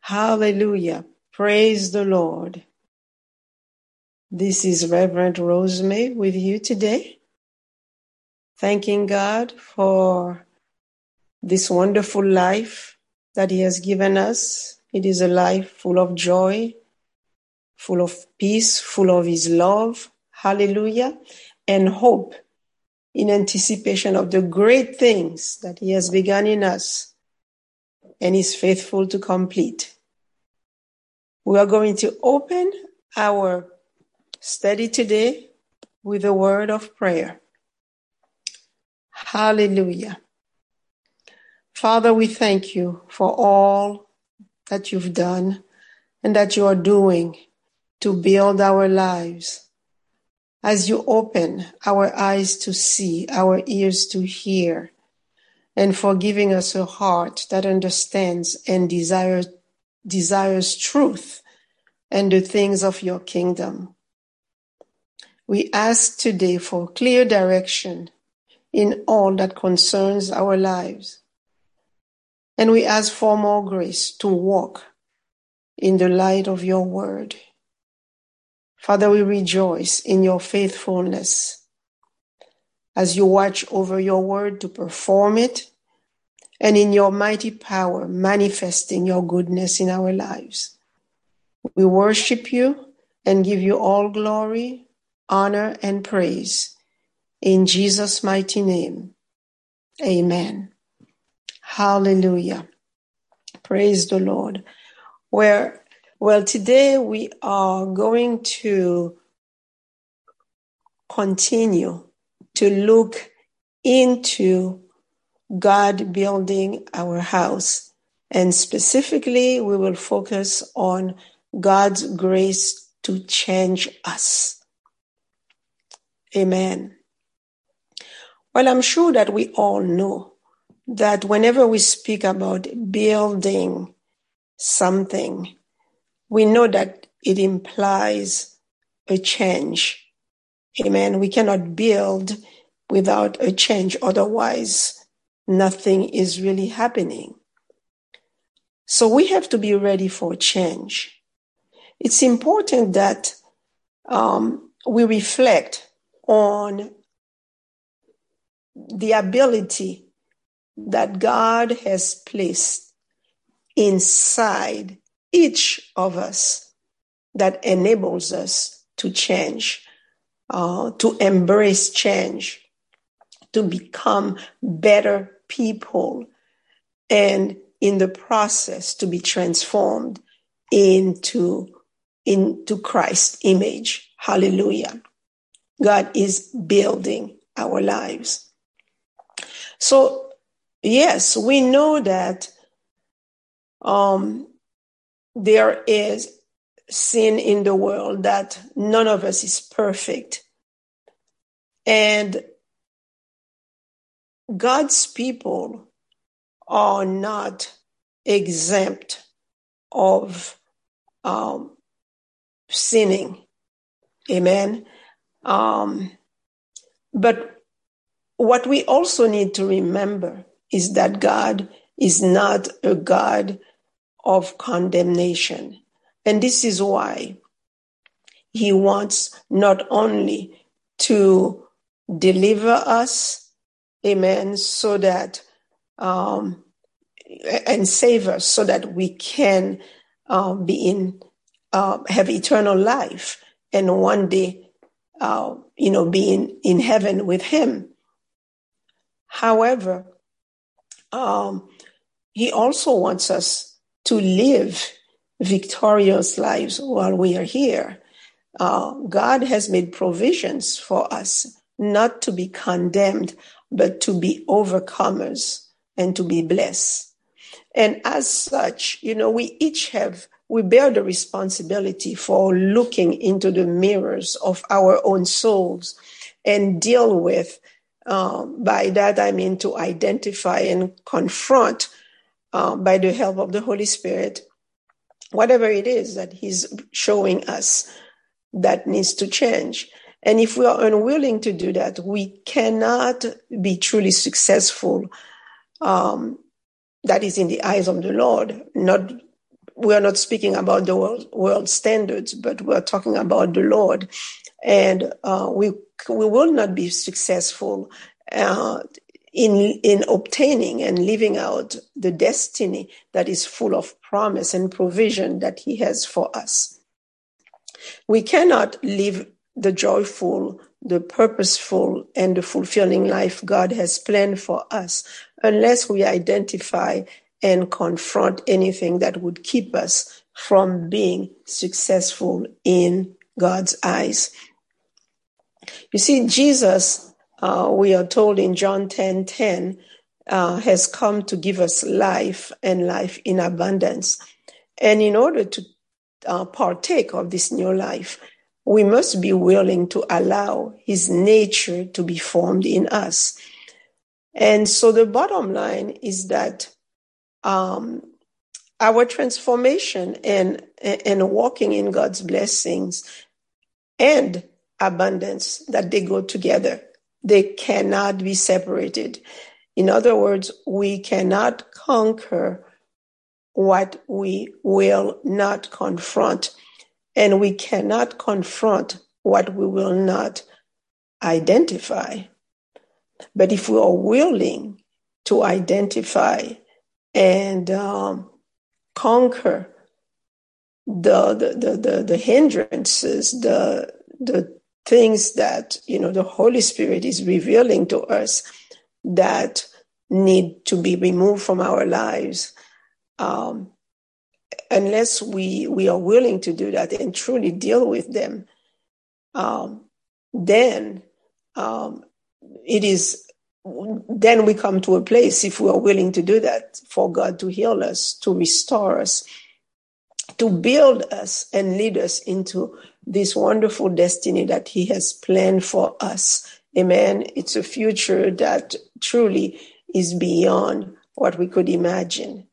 Hallelujah. Praise the Lord. This is Reverend Rosemary with you today, thanking God for this wonderful life that He has given us. It is a life full of joy, full of peace, full of His love. Hallelujah. And hope in anticipation of the great things that He has begun in us and is faithful to complete. We are going to open our study today with a word of prayer. Hallelujah. Father, we thank you for all that you've done and that you are doing to build our lives. As you open our eyes to see, our ears to hear, and for giving us a heart that understands and desires, desires truth and the things of your kingdom. We ask today for clear direction in all that concerns our lives. And we ask for more grace to walk in the light of your word. Father, we rejoice in your faithfulness as you watch over your word to perform it and in your mighty power manifesting your goodness in our lives. We worship you and give you all glory, honor, and praise. In Jesus' mighty name, amen. Hallelujah. Praise the Lord. Where, well, today we are going to continue to look into God building our house. And specifically, we will focus on God's grace to change us. Amen. Well, I'm sure that we all know that whenever we speak about building something, we know that it implies a change. Amen. We cannot build without a change. Otherwise, nothing is really happening. So we have to be ready for change it's important that um, we reflect on the ability that God has placed inside each of us that enables us to change, uh, to embrace change, to become better people, and in the process to be transformed into into Christ's image. Hallelujah. God is building our lives. So, yes, we know that um, there is sin in the world, that none of us is perfect. And God's people are not exempt of um, sinning. Amen. Um, but what we also need to remember is that God is not a God of condemnation. And this is why he wants not only to deliver us, amen, so that, um, and save us so that we can um, be in uh, have eternal life and one day, uh, you know, be in, in heaven with him. However, um, he also wants us to live victorious lives while we are here. Uh, God has made provisions for us not to be condemned, but to be overcomers and to be blessed. And as such, you know, we each have we bear the responsibility for looking into the mirrors of our own souls and deal with, um, by that I mean to identify and confront um, by the help of the Holy Spirit, whatever it is that He's showing us that needs to change. And if we are unwilling to do that, we cannot be truly successful. Um, that is in the eyes of the Lord, not we are not speaking about the world, world standards, but we're talking about the Lord. And uh, we, we will not be successful uh, in, in obtaining and living out the destiny that is full of promise and provision that He has for us. We cannot live the joyful, the purposeful, and the fulfilling life God has planned for us unless we identify and confront anything that would keep us from being successful in God's eyes. You see, Jesus, uh, we are told in John 10 10, uh, has come to give us life and life in abundance. And in order to uh, partake of this new life, we must be willing to allow his nature to be formed in us. And so the bottom line is that um, our transformation and, and walking in God's blessings and abundance, that they go together. They cannot be separated. In other words, we cannot conquer what we will not confront, and we cannot confront what we will not identify. But if we are willing to identify and um, conquer the, the, the, the, the hindrances, the, the things that, you know, the Holy Spirit is revealing to us that need to be removed from our lives. Um, unless we, we are willing to do that and truly deal with them, um, then um, it is then we come to a place, if we are willing to do that, for God to heal us, to restore us, to build us and lead us into this wonderful destiny that He has planned for us. Amen. It's a future that truly is beyond what we could imagine.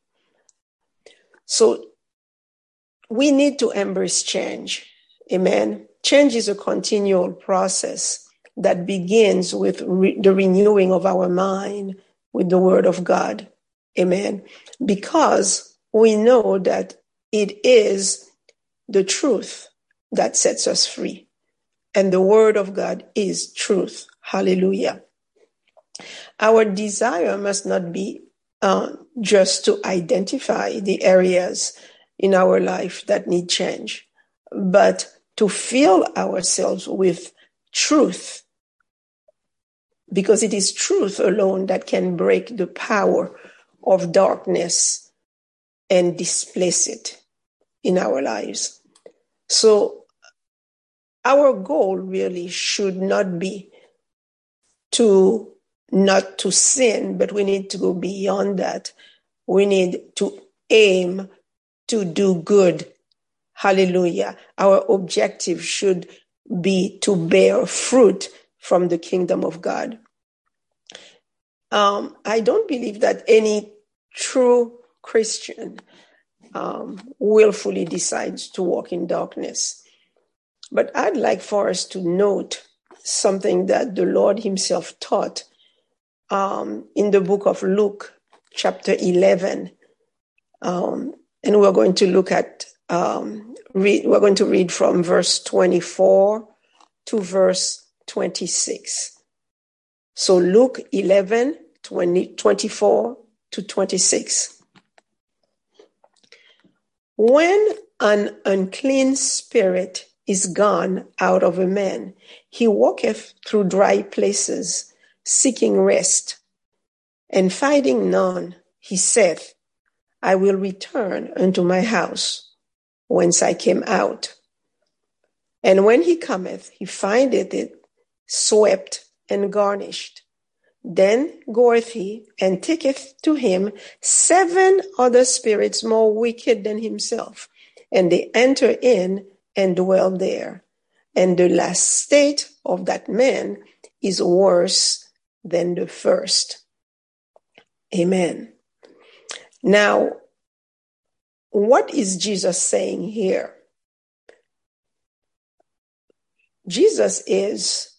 So we need to embrace change. Amen. Change is a continual process that begins with re- the renewing of our mind with the word of God. Amen. Because we know that it is the truth that sets us free. And the word of God is truth. Hallelujah. Our desire must not be uh, just to identify the areas in our life that need change, but to fill ourselves with truth because it is truth alone that can break the power of darkness and displace it in our lives. So, our goal really should not be to not to sin, but we need to go beyond that. We need to aim to do good. Hallelujah. Our objective should be to bear fruit from the kingdom of God. Um, I don't believe that any true Christian um, willfully decides to walk in darkness. But I'd like for us to note something that the Lord Himself taught um, in the book of Luke, chapter 11. Um, and we're going to look at, um, read, we're going to read from verse 24 to verse 26. So Luke 11, 20, 24 to 26. When an unclean spirit is gone out of a man, he walketh through dry places, seeking rest, and finding none, he saith, I will return unto my house, whence I came out. And when he cometh, he findeth it swept and garnished. Then goeth he and taketh to him seven other spirits more wicked than himself, and they enter in and dwell there. And the last state of that man is worse than the first. Amen. Now, what is Jesus saying here? Jesus is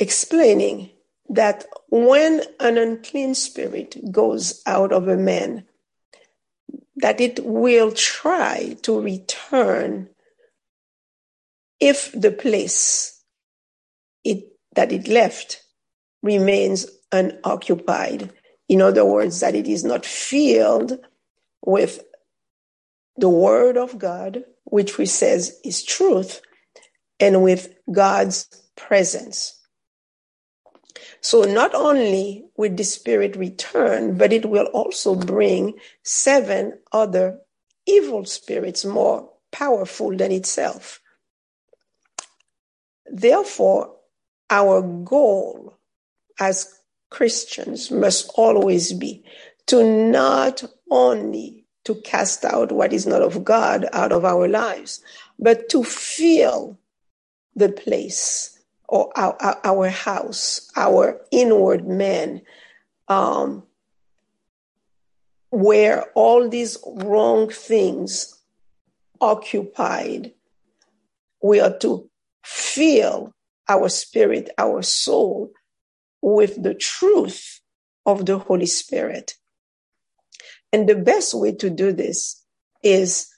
explaining that when an unclean spirit goes out of a man, that it will try to return if the place it, that it left remains unoccupied. In other words, that it is not filled with the word of God, which we says is truth, and with God's presence. So not only will the spirit return, but it will also bring seven other evil spirits more powerful than itself. Therefore, our goal as Christians must always be to not only to cast out what is not of God out of our lives, but to fill the place or our, our house, our inward man, um, where all these wrong things occupied, we are to fill our spirit, our soul with the truth of the Holy Spirit. And the best way to do this is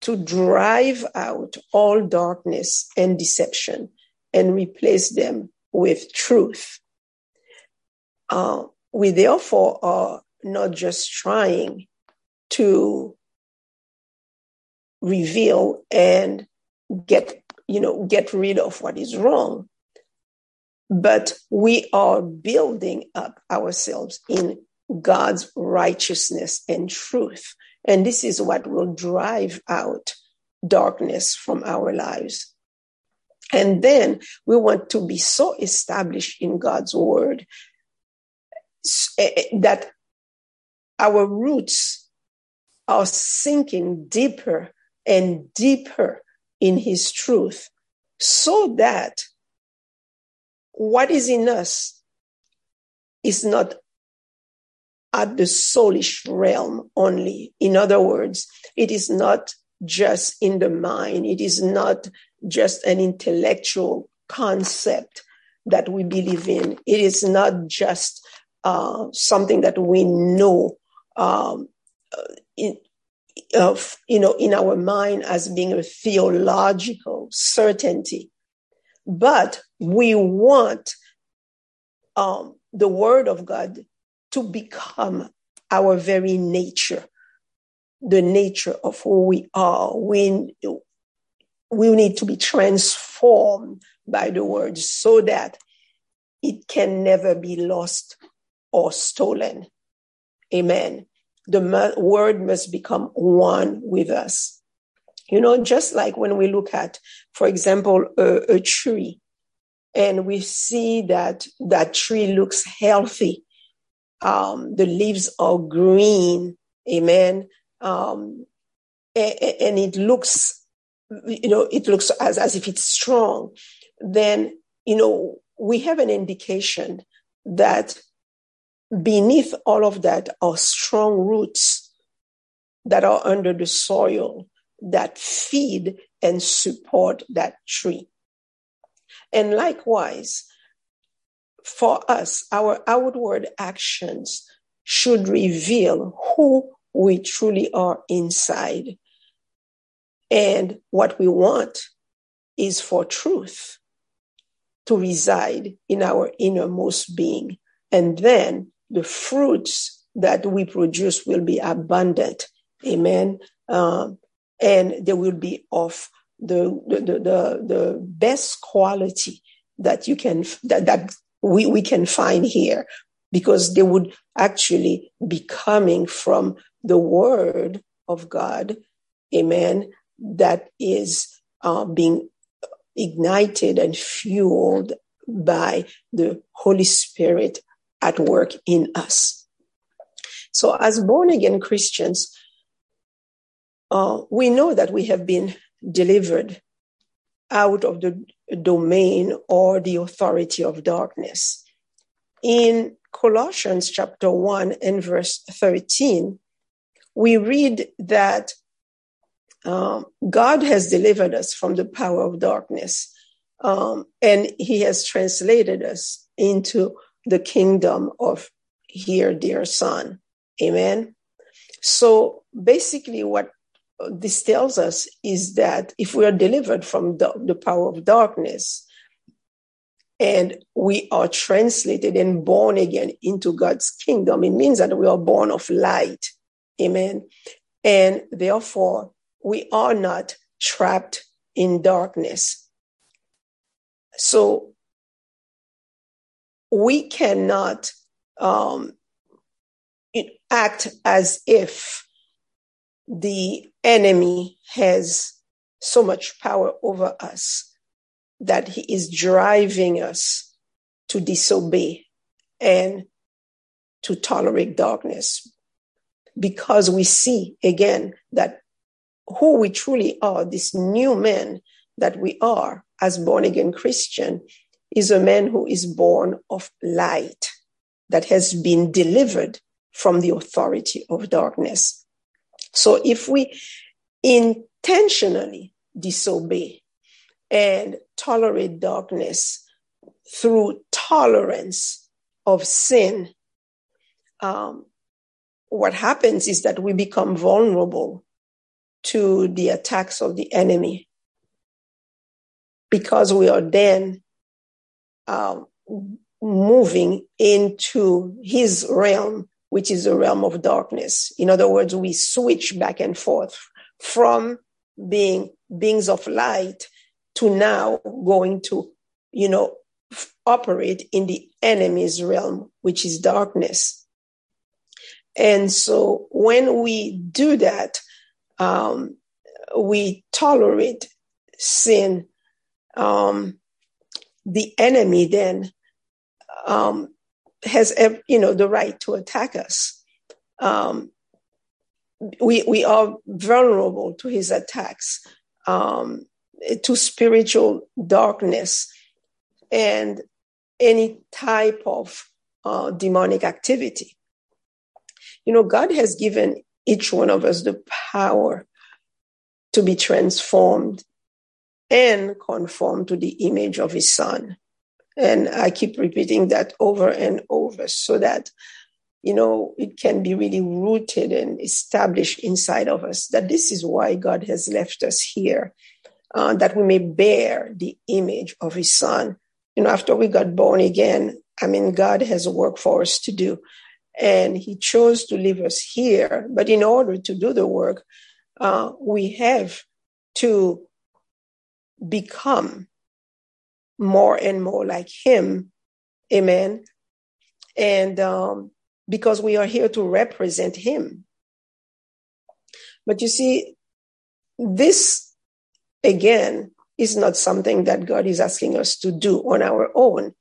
to drive out all darkness and deception and replace them with truth. Uh, we therefore are not just trying to reveal and get, you know, get rid of what is wrong, but we are building up ourselves in God's righteousness and truth. And this is what will drive out darkness from our lives. And then we want to be so established in God's word eh, eh, that our roots are sinking deeper and deeper in his truth so that what is in us is not at the soulish realm only. In other words, it is not just in the mind. It is not just an intellectual concept that we believe in. It is not just uh, something that we know um, in, of, you know, in our mind as being a theological certainty, but we want um, the Word of God to become our very nature, the nature of who we are. We, we need to be transformed by the word so that it can never be lost or stolen. Amen. The word must become one with us. You know, just like when we look at, for example, a, a tree and we see that that tree looks healthy um, the leaves are green, amen. Um, and, and it looks, you know, it looks as, as if it's strong. Then, you know, we have an indication that beneath all of that are strong roots that are under the soil that feed and support that tree. And likewise, for us, our outward actions should reveal who we truly are inside. And what we want is for truth to reside in our innermost being. And then the fruits that we produce will be abundant. Amen. Um, and they will be of the, the, the, the, best quality that you can, that, that we, we can find here because they would actually be coming from the word of God, amen, that is uh, being ignited and fueled by the Holy Spirit at work in us. So, as born again Christians, uh, we know that we have been delivered out of the domain or the authority of darkness. In Colossians chapter 1 and verse 13, we read that um, God has delivered us from the power of darkness, um, and He has translated us into the kingdom of here, dear Son. Amen. So basically, what this tells us is that if we are delivered from the, the power of darkness and we are translated and born again into God's kingdom, it means that we are born of light. Amen. And therefore, we are not trapped in darkness. So we cannot um, act as if the enemy has so much power over us that he is driving us to disobey and to tolerate darkness because we see again that who we truly are, this new man that we are as born again Christian, is a man who is born of light that has been delivered from the authority of darkness. So if we intentionally disobey and tolerate darkness through tolerance of sin, um, what happens is that we become vulnerable to the attacks of the enemy because we are then um, moving into his realm, which is the realm of darkness. In other words, we switch back and forth from being beings of light to now going to, you know, operate in the enemy's realm, which is darkness. And so when we do that, um, we tolerate sin. Um, the enemy then um, has, you know, the right to attack us. Um, we we are vulnerable to his attacks, um, to spiritual darkness, and any type of uh, demonic activity. You know, God has given each one of us the power to be transformed and conformed to the image of His Son. And I keep repeating that over and over so that, you know, it can be really rooted and established inside of us that this is why God has left us here, uh, that we may bear the image of his son. You know, after we got born again, I mean, God has a work for us to do. And he chose to leave us here. But in order to do the work, uh, we have to become more and more like him. Amen. And um, because we are here to represent him. But you see, this again is not something that God is asking us to do on our own.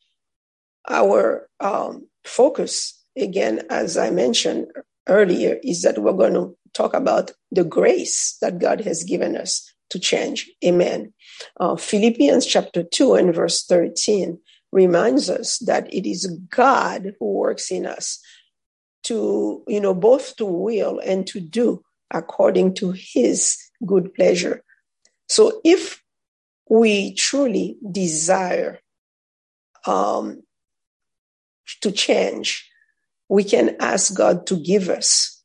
Our um, focus, again, as I mentioned earlier, is that we're going to talk about the grace that God has given us to change. Amen. Uh, Philippians chapter 2 and verse 13 reminds us that it is God who works in us to, you know, both to will and to do according to his good pleasure. So if we truly desire um, to change, we can ask God to give us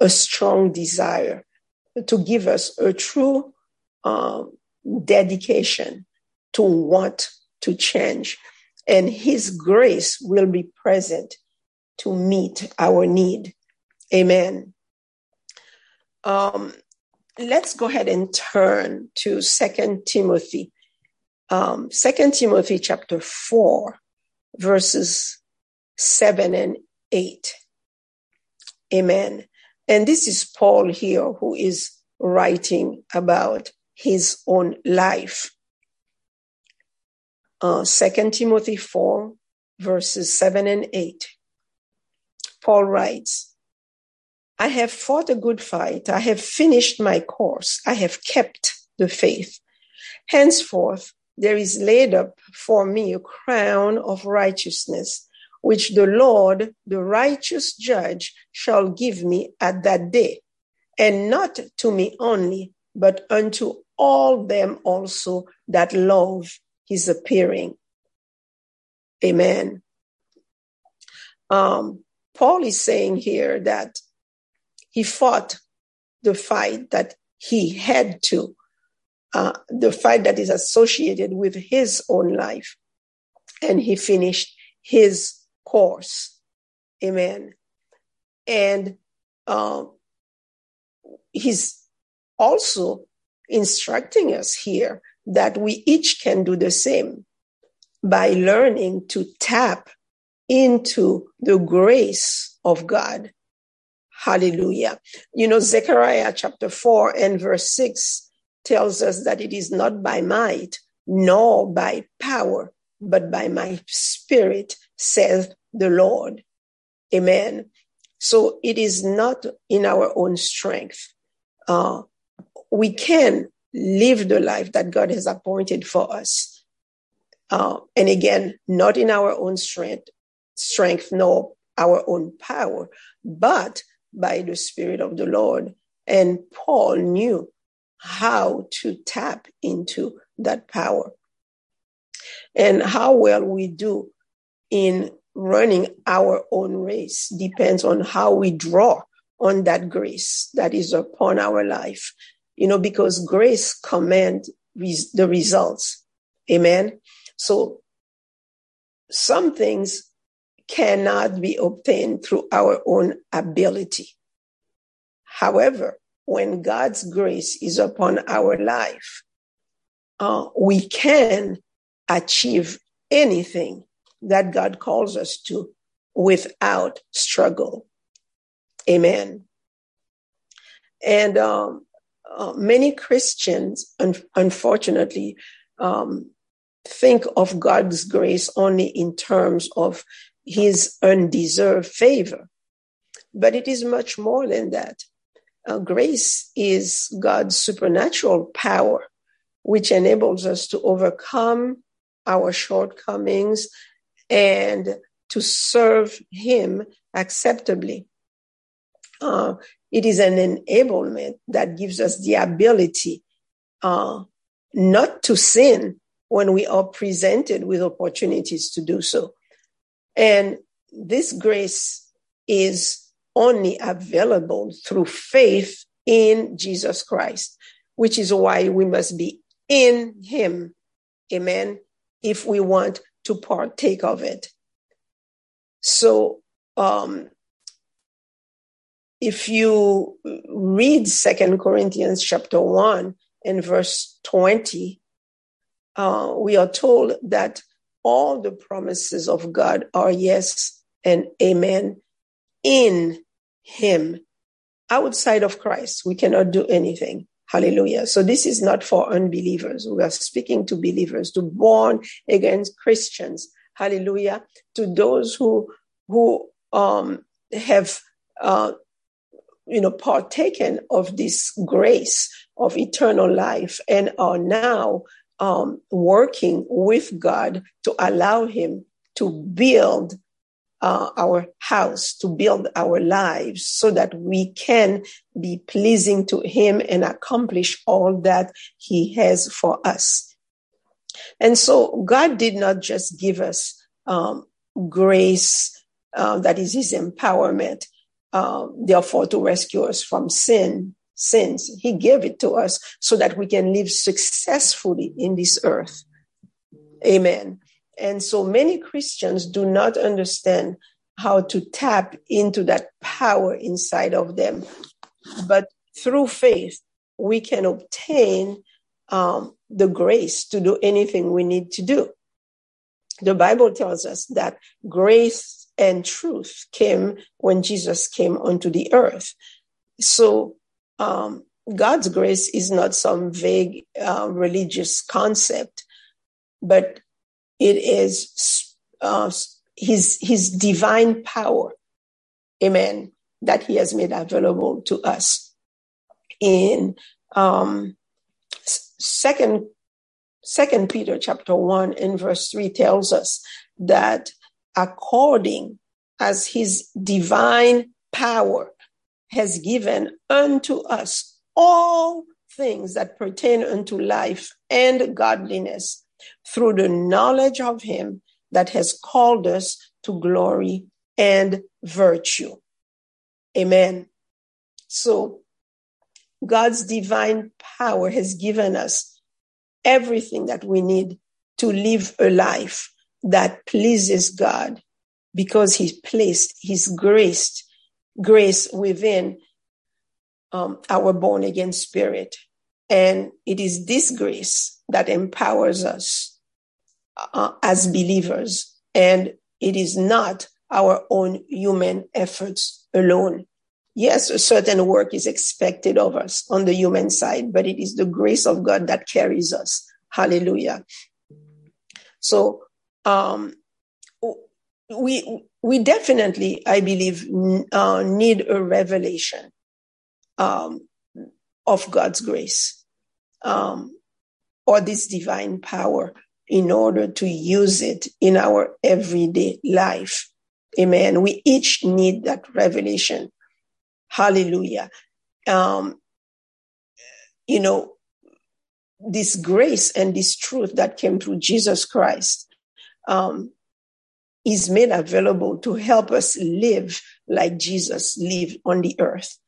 a strong desire, to give us a true um, dedication to want to change. And His grace will be present to meet our need. Amen. Um, let's go ahead and turn to Second Timothy. Um, Second Timothy chapter 4, verses 7 and 8. Amen. And this is Paul here who is writing about his own life. Uh, 2 Timothy 4, verses 7 and 8. Paul writes, I have fought a good fight. I have finished my course. I have kept the faith. Henceforth, there is laid up for me a crown of righteousness, which the Lord, the righteous judge, shall give me at that day, and not to me only, but unto all them also that love his appearing. Amen. Um, Paul is saying here that he fought the fight that he had to, uh, the fight that is associated with his own life. And he finished his course. Amen. And uh, he's also instructing us here that we each can do the same by learning to tap into the grace of God. Hallelujah. You know, Zechariah chapter 4 and verse 6 tells us that it is not by might nor by power, but by my spirit, says the Lord. Amen. So it is not in our own strength. Uh, we can live the life that God has appointed for us. Uh, and again, not in our own strength, strength nor our own power, but by the Spirit of the Lord. And Paul knew how to tap into that power. And how well we do in running our own race depends on how we draw on that grace that is upon our life. You know, because grace command res- the results. Amen. So some things cannot be obtained through our own ability. However, when God's grace is upon our life, uh, we can achieve anything that God calls us to without struggle. Amen. And um, uh, many Christians, un- unfortunately, um, think of God's grace only in terms of his undeserved favor. But it is much more than that. Uh, grace is God's supernatural power, which enables us to overcome our shortcomings and to serve Him acceptably. Uh, it is an enablement that gives us the ability uh, not to sin when we are presented with opportunities to do so. And this grace is only available through faith in Jesus Christ, which is why we must be in Him. Amen. If we want to partake of it. So, um, if you read Second Corinthians chapter 1 and verse 20, uh, we are told that all the promises of God are yes and amen in Him. Outside of Christ, we cannot do anything. Hallelujah. So this is not for unbelievers. We are speaking to believers, to born again Christians. Hallelujah. To those who, who, um, have, uh, you know, partaken of this grace of eternal life and are now, um, working with God to allow him to build uh, our house, to build our lives so that we can be pleasing to Him and accomplish all that He has for us. And so God did not just give us um, grace uh, that is His empowerment, uh, therefore to rescue us from sin, sins. He gave it to us so that we can live successfully in this earth. Amen. And so many Christians do not understand how to tap into that power inside of them. But through faith, we can obtain um, the grace to do anything we need to do. The Bible tells us that grace and truth came when Jesus came onto the earth. So um, God's grace is not some vague uh, religious concept, but it is uh, his, his divine power. Amen. That he has made available to us. In um, second, second Peter chapter one and verse three tells us that according as his divine power has given unto us all things that pertain unto life and godliness through the knowledge of him that has called us to glory and virtue. Amen. So God's divine power has given us everything that we need to live a life that pleases God because he placed his grace, grace within um, our born again spirit. And it is this grace that empowers us uh, as believers. And it is not our own human efforts alone. Yes, a certain work is expected of us on the human side, but it is the grace of God that carries us. Hallelujah. So, um, we, we definitely, I believe, uh, need a revelation, um, of God's grace, um, or this divine power in order to use it in our everyday life. Amen. We each need that revelation. Hallelujah. Um, you know, this grace and this truth that came through Jesus Christ um, is made available to help us live like Jesus lived on the earth.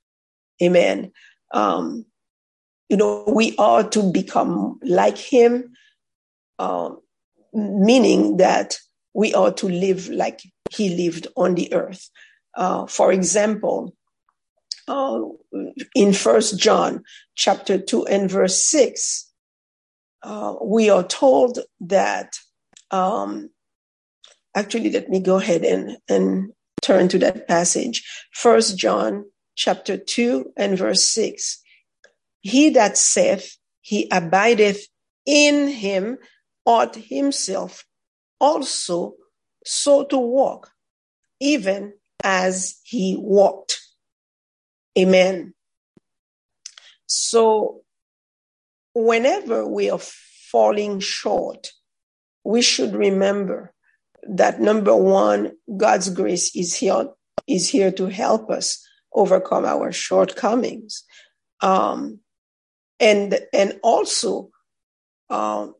Amen. Um, you know, we are to become like him, um, meaning that we are to live like he lived on the earth. Uh, for example, uh, in First John chapter two and verse six, uh, we are told that. Um, actually, let me go ahead and and turn to that passage. First John chapter two and verse six. He that saith he abideth in him ought himself also so to walk, even as he walked. Amen. So whenever we are falling short, we should remember that number one, God's grace is here, is here to help us overcome our shortcomings. Um, and, and also, um,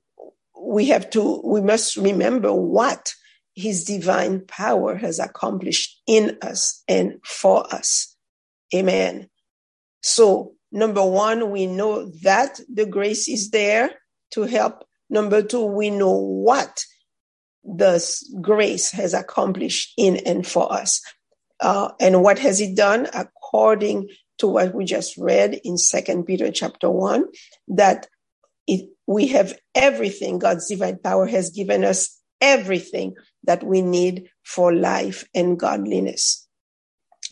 we have to, we must remember what his divine power has accomplished in us and for us. Amen. So, number one, we know that the grace is there to help. Number two, we know what the grace has accomplished in and for us. Uh, and what has it done? According to what we just read in Second Peter chapter one, that it, we have everything. God's divine power has given us everything that we need for life and godliness.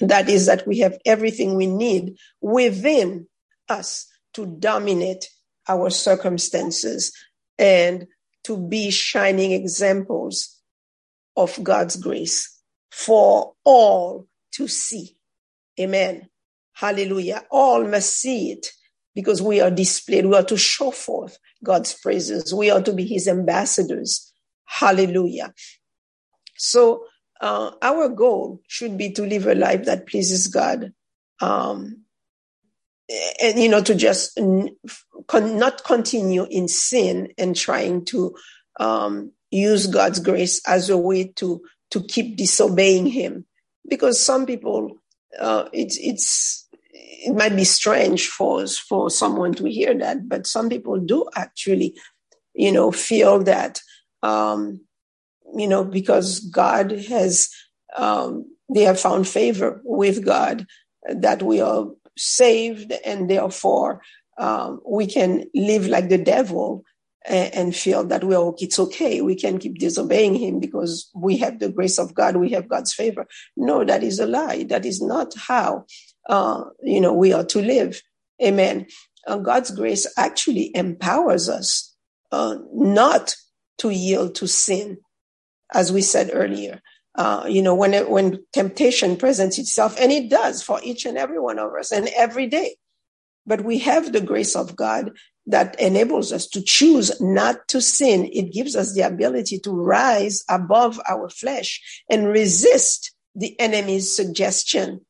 That is that we have everything we need within us to dominate our circumstances and to be shining examples of God's grace for all to see. Amen. Hallelujah. All must see it because we are displayed. We are to show forth God's praises. We are to be his ambassadors. Hallelujah. So uh, our goal should be to live a life that pleases God. Um, and, you know, to just con- not continue in sin and trying to um, use God's grace as a way to, to keep disobeying Him. Because some people, uh, it's, it's, it might be strange for, for someone to hear that, but some people do actually, you know, feel that, um, you know, because God has, um, they have found favor with God, that we are saved and therefore um, we can live like the devil and, feel that we are, it's okay. We can keep disobeying him because we have the grace of God. We have God's favor. No, that is a lie. That is not how, uh, you know, we are to live. Amen. Uh, God's grace actually empowers us uh, not to yield to sin, as we said earlier. Uh, you know, when it, when temptation presents itself, and it does for each and every one of us, and every day. But we have the grace of God that enables us to choose not to sin. It gives us the ability to rise above our flesh and resist the enemy's suggestion.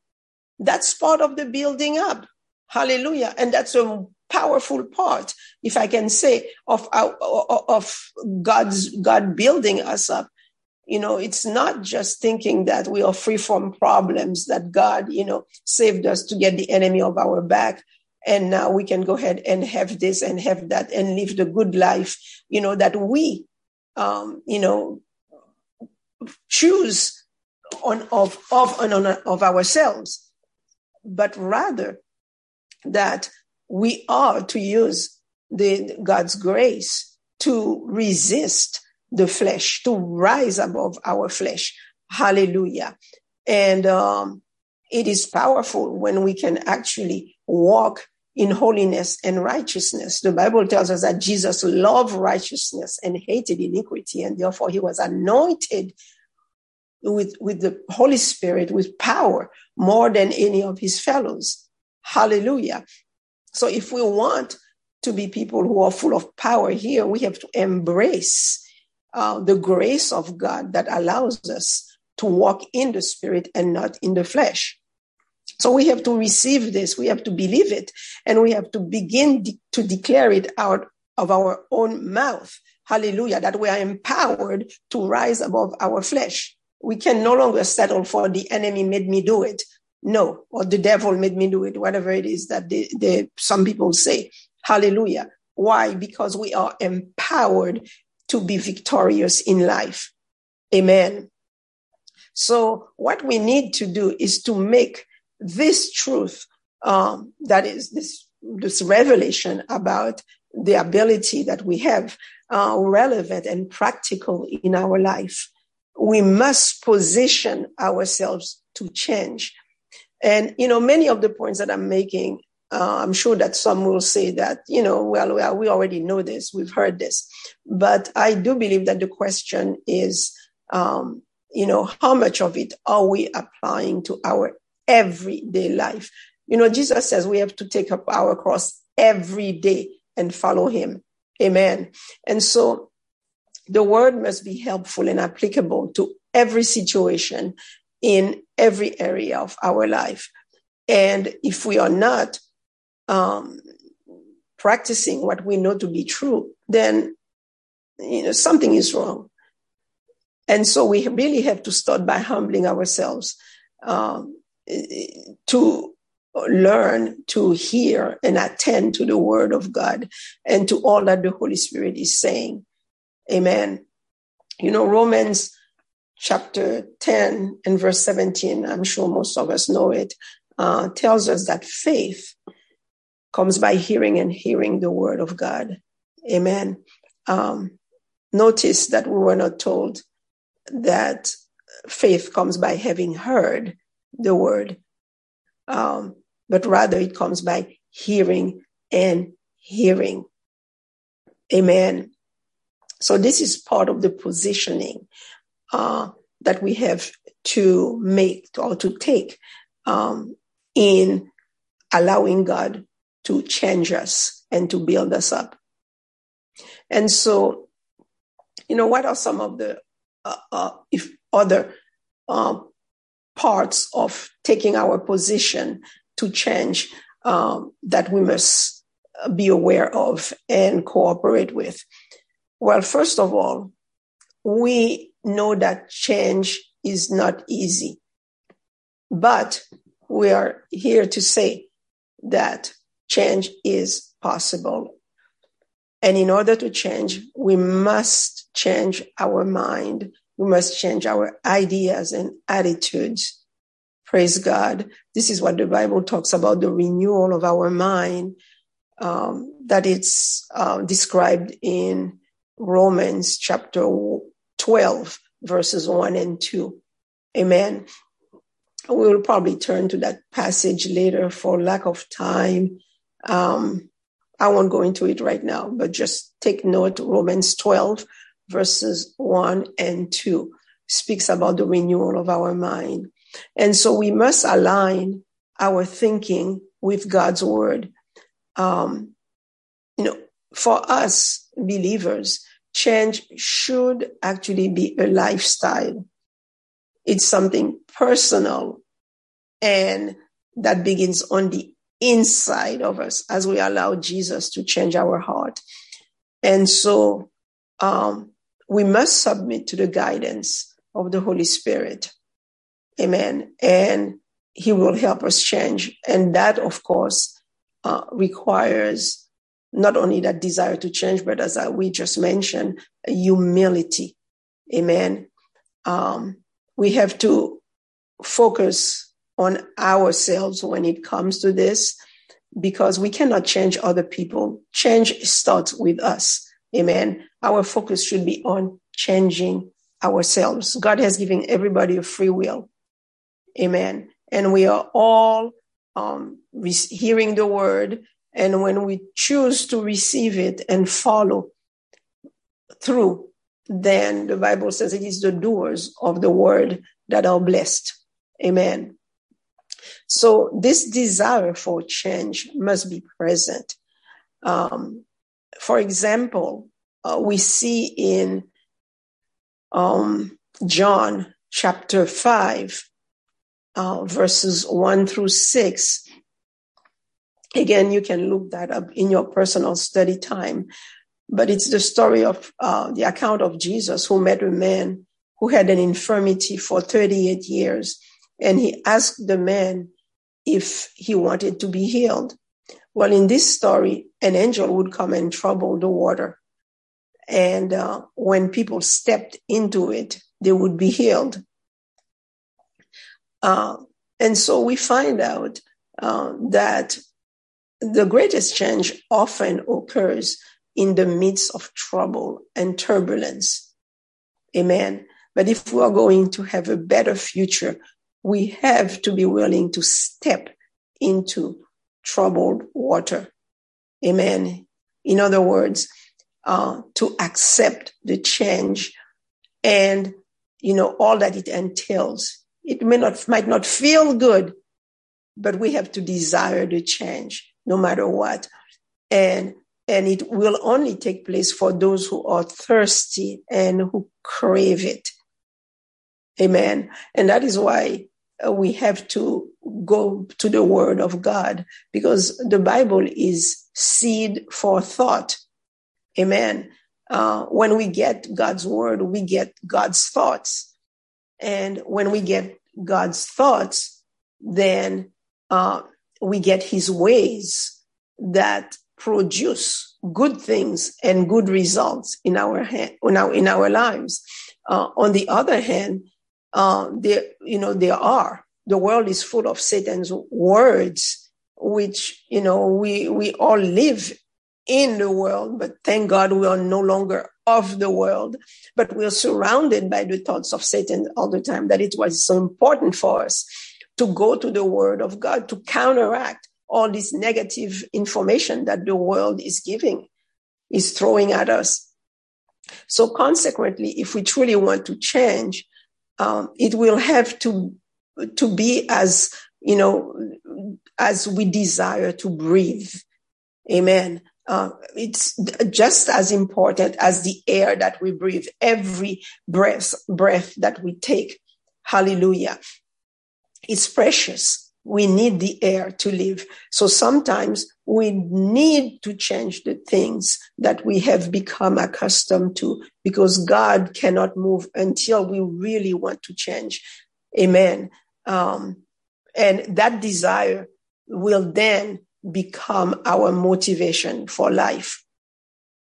That's part of the building up. Hallelujah. And that's a powerful part, if I can say, of our, of God's, God building us up you know, it's not just thinking that we are free from problems, that God, you know, saved us to get the enemy of our back. And now we can go ahead and have this and have that and live the good life, you know, that we, um, you know, choose on of of on of ourselves, but rather that we are to use the God's grace to resist the flesh, to rise above our flesh. Hallelujah. And um, it is powerful when we can actually walk in holiness and righteousness. The Bible tells us that Jesus loved righteousness and hated iniquity, and therefore he was anointed with, with the Holy Spirit, with power, more than any of his fellows. Hallelujah. So if we want to be people who are full of power here, we have to embrace uh, the grace of God that allows us to walk in the spirit and not in the flesh. So we have to receive this, we have to believe it, and we have to begin de- to declare it out of our own mouth. Hallelujah, that we are empowered to rise above our flesh. We can no longer settle for the enemy made me do it. No, or the devil made me do it, whatever it is that they, some people say. Hallelujah. Why? Because we are empowered to be victorious in life. Amen. So what we need to do is to make this truth, um, that is this, this revelation about the ability that we have, uh, relevant and practical in our life. We must position ourselves to change. And, you know, many of the points that I'm making uh, I'm sure that some will say that, you know, well, we already know this, we've heard this. But I do believe that the question is, um, you know, how much of it are we applying to our everyday life? You know, Jesus says we have to take up our cross every day and follow him. Amen. And so the word must be helpful and applicable to every situation in every area of our life. And if we are not, um, practicing what we know to be true, then you know something is wrong. And so we really have to start by humbling ourselves um, to learn to hear and attend to the word of God and to all that the Holy Spirit is saying. Amen. You know, Romans chapter 10 and verse 17, I'm sure most of us know it, uh, tells us that faith comes by hearing and hearing the word of God. Amen. Um, notice that we were not told that faith comes by having heard the word, um, but rather it comes by hearing and hearing. Amen. So this is part of the positioning uh, that we have to make or to take um, in allowing God to change us and to build us up. And so, you know, what are some of the uh, uh, if other uh, parts of taking our position to change um, that we must be aware of and cooperate with? Well, first of all, we know that change is not easy, but we are here to say that change is possible. And in order to change, we must change our mind. We must change our ideas and attitudes. Praise God. This is what the Bible talks about the renewal of our mind, um, that it's uh, described in Romans chapter 12, verses 1 and 2. Amen. We will probably turn to that passage later for lack of time. Um, I won't go into it right now, but just take note Romans 12, verses 1 and 2 speaks about the renewal of our mind. And so we must align our thinking with God's word. Um, you know, for us believers, change should actually be a lifestyle. It's something personal and that begins on the inside of us as we allow Jesus to change our heart. And so um, we must submit to the guidance of the Holy Spirit. Amen. And he will help us change. And that, of course, uh, requires not only that desire to change, but as we just mentioned, humility. Amen. Um, we have to focus on ourselves when it comes to this because we cannot change other people. Change starts with us. Amen. Our focus should be on changing ourselves. God has given everybody a free will. Amen. And we are all um, hearing the word. And when we choose to receive it and follow through, then the Bible says it is the doers of the word that are blessed. Amen. So this desire for change must be present. Um, for example, uh, we see in um, John chapter 5, uh, verses 1 through 6. Again, you can look that up in your personal study time. But it's the story of uh, the account of Jesus who met a man who had an infirmity for 38 years. And he asked the man if he wanted to be healed. Well, in this story, an angel would come and trouble the water. And uh, when people stepped into it, they would be healed. Uh, and so we find out uh, that the greatest change often occurs in the midst of trouble and turbulence. Amen. But if we are going to have a better future, we have to be willing to step into troubled water. Amen. In other words, uh, to accept the change and, you know, all that it entails. It may not, might not feel good, but we have to desire the change no matter what. And, and it will only take place for those who are thirsty and who crave it. Amen. And that is why uh, we have to go to the word of God because the Bible is seed for thought. Amen. Uh, when we get God's word, we get God's thoughts. And when we get God's thoughts, then uh, we get his ways that produce good things and good results in our hand, in our, lives. Uh, on the other hand, uh, there, you know, there are. The world is full of Satan's words, which, you know, we, we all live in the world, but thank God we are no longer of the world, but we're surrounded by the thoughts of Satan all the time that it was so important for us to go to the word of God to counteract all this negative information that the world is giving, is throwing at us. So consequently, if we truly want to change, um, it will have to to be as you know as we desire to breathe. Amen. Uh, it's just as important as the air that we breathe, every breath, breath that we take. Hallelujah. It's precious. We need the air to live. So sometimes we need to change the things that we have become accustomed to because God cannot move until we really want to change. Amen. Um, and that desire will then become our motivation for life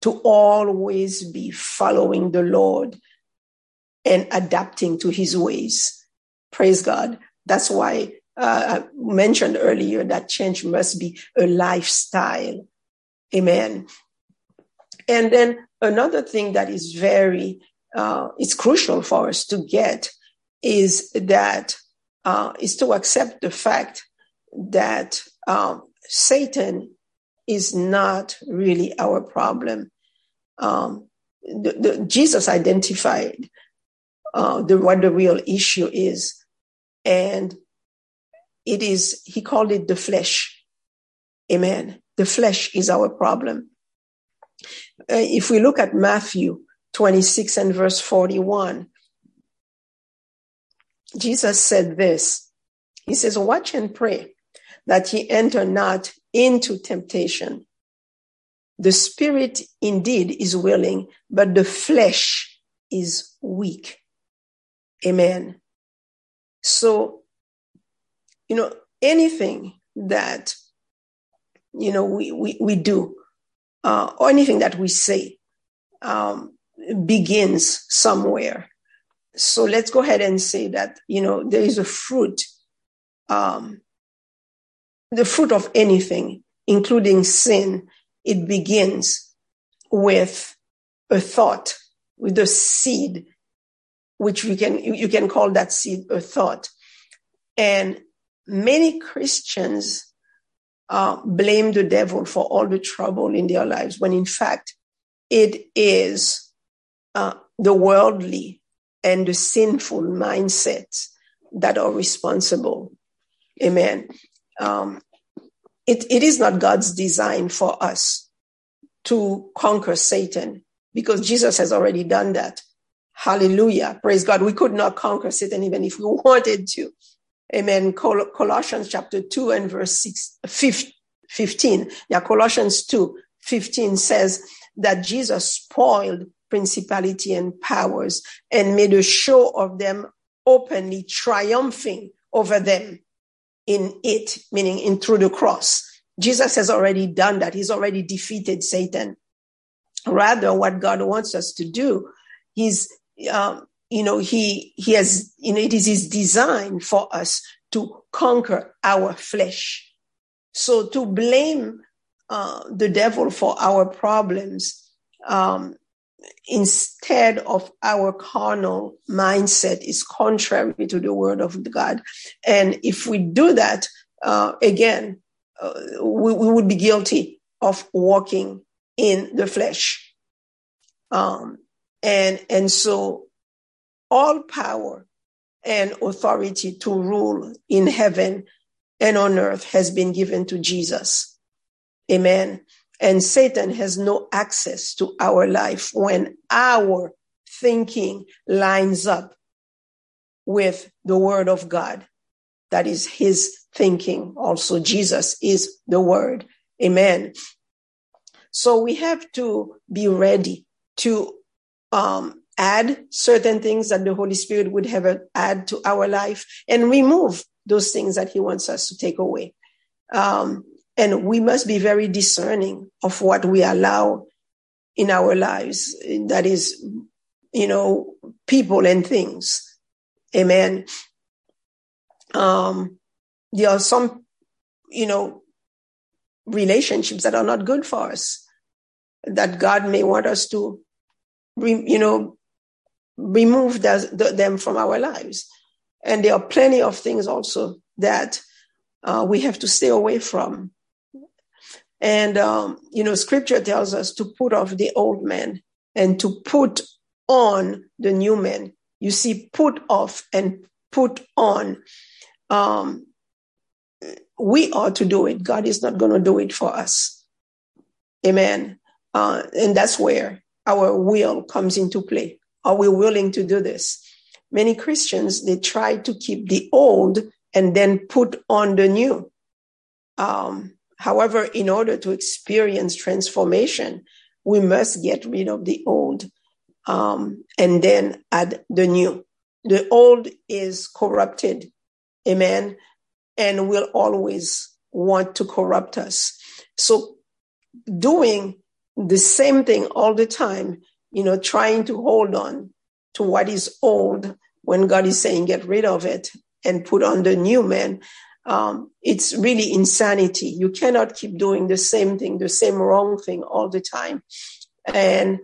to always be following the Lord and adapting to his ways. Praise God. That's why uh, I mentioned earlier that change must be a lifestyle. Amen. And then another thing that is very, uh, it's crucial for us to get is that uh, is to accept the fact that um, Satan is not really our problem. Um, the, the, Jesus identified uh, the, what the real issue is, and it is, he called it the flesh. Amen. The flesh is our problem. Uh, if we look at Matthew 26 and verse 41, Jesus said this. He says, Watch and pray that ye enter not into temptation. The spirit indeed is willing, but the flesh is weak. Amen. So, you know, anything that, you know, we, we, we do, uh, or anything that we say, um, begins somewhere. So let's go ahead and say that, you know, there is a fruit, um, the fruit of anything, including sin, it begins with a thought, with a seed, which we can, you can call that seed a thought. And many Christians uh, blame the devil for all the trouble in their lives, when in fact, it is uh, the worldly and the sinful mindsets that are responsible. Amen. Um, it, it is not God's design for us to conquer Satan because Jesus has already done that. Hallelujah. Praise God. We could not conquer Satan even if we wanted to. Amen. Col- Colossians chapter 2 and verse 6, 15. Yeah, Colossians 2, 15 says that Jesus spoiled principality and powers and made a show of them openly triumphing over them in it, meaning in through the cross. Jesus has already done that. He's already defeated Satan. Rather, what God wants us to do, He's, um, you know, He He has, you know, it is His design for us to conquer our flesh. So to blame uh, the devil for our problems um, instead of our carnal mindset is contrary to the word of God. And if we do that, uh, again, uh, we, we, would be guilty of walking in the flesh. Um, and, and so all power and authority to rule in heaven and on earth has been given to Jesus. Amen. And Satan has no access to our life when our thinking lines up with the word of God. That is his thinking. Also, Jesus is the word. Amen. So we have to be ready to um, add certain things that the Holy Spirit would have add to our life and remove those things that he wants us to take away. Um, and we must be very discerning of what we allow in our lives. That is, you know, people and things. Amen. Um, there are some, you know, relationships that are not good for us that God may want us to, you know, remove them from our lives. And there are plenty of things also that uh, we have to stay away from. And, um, you know, scripture tells us to put off the old man and to put on the new man. You see, put off and put on. Um, we ought to do it. God is not going to do it for us. Amen. Uh, and that's where our will comes into play. Are we willing to do this? Many Christians, they try to keep the old and then put on the new. Um, However, in order to experience transformation, we must get rid of the old um, and then add the new. The old is corrupted, amen, and will always want to corrupt us. So, doing the same thing all the time, you know, trying to hold on to what is old when God is saying get rid of it and put on the new man, um, it's really insanity. You cannot keep doing the same thing, the same wrong thing all the time, and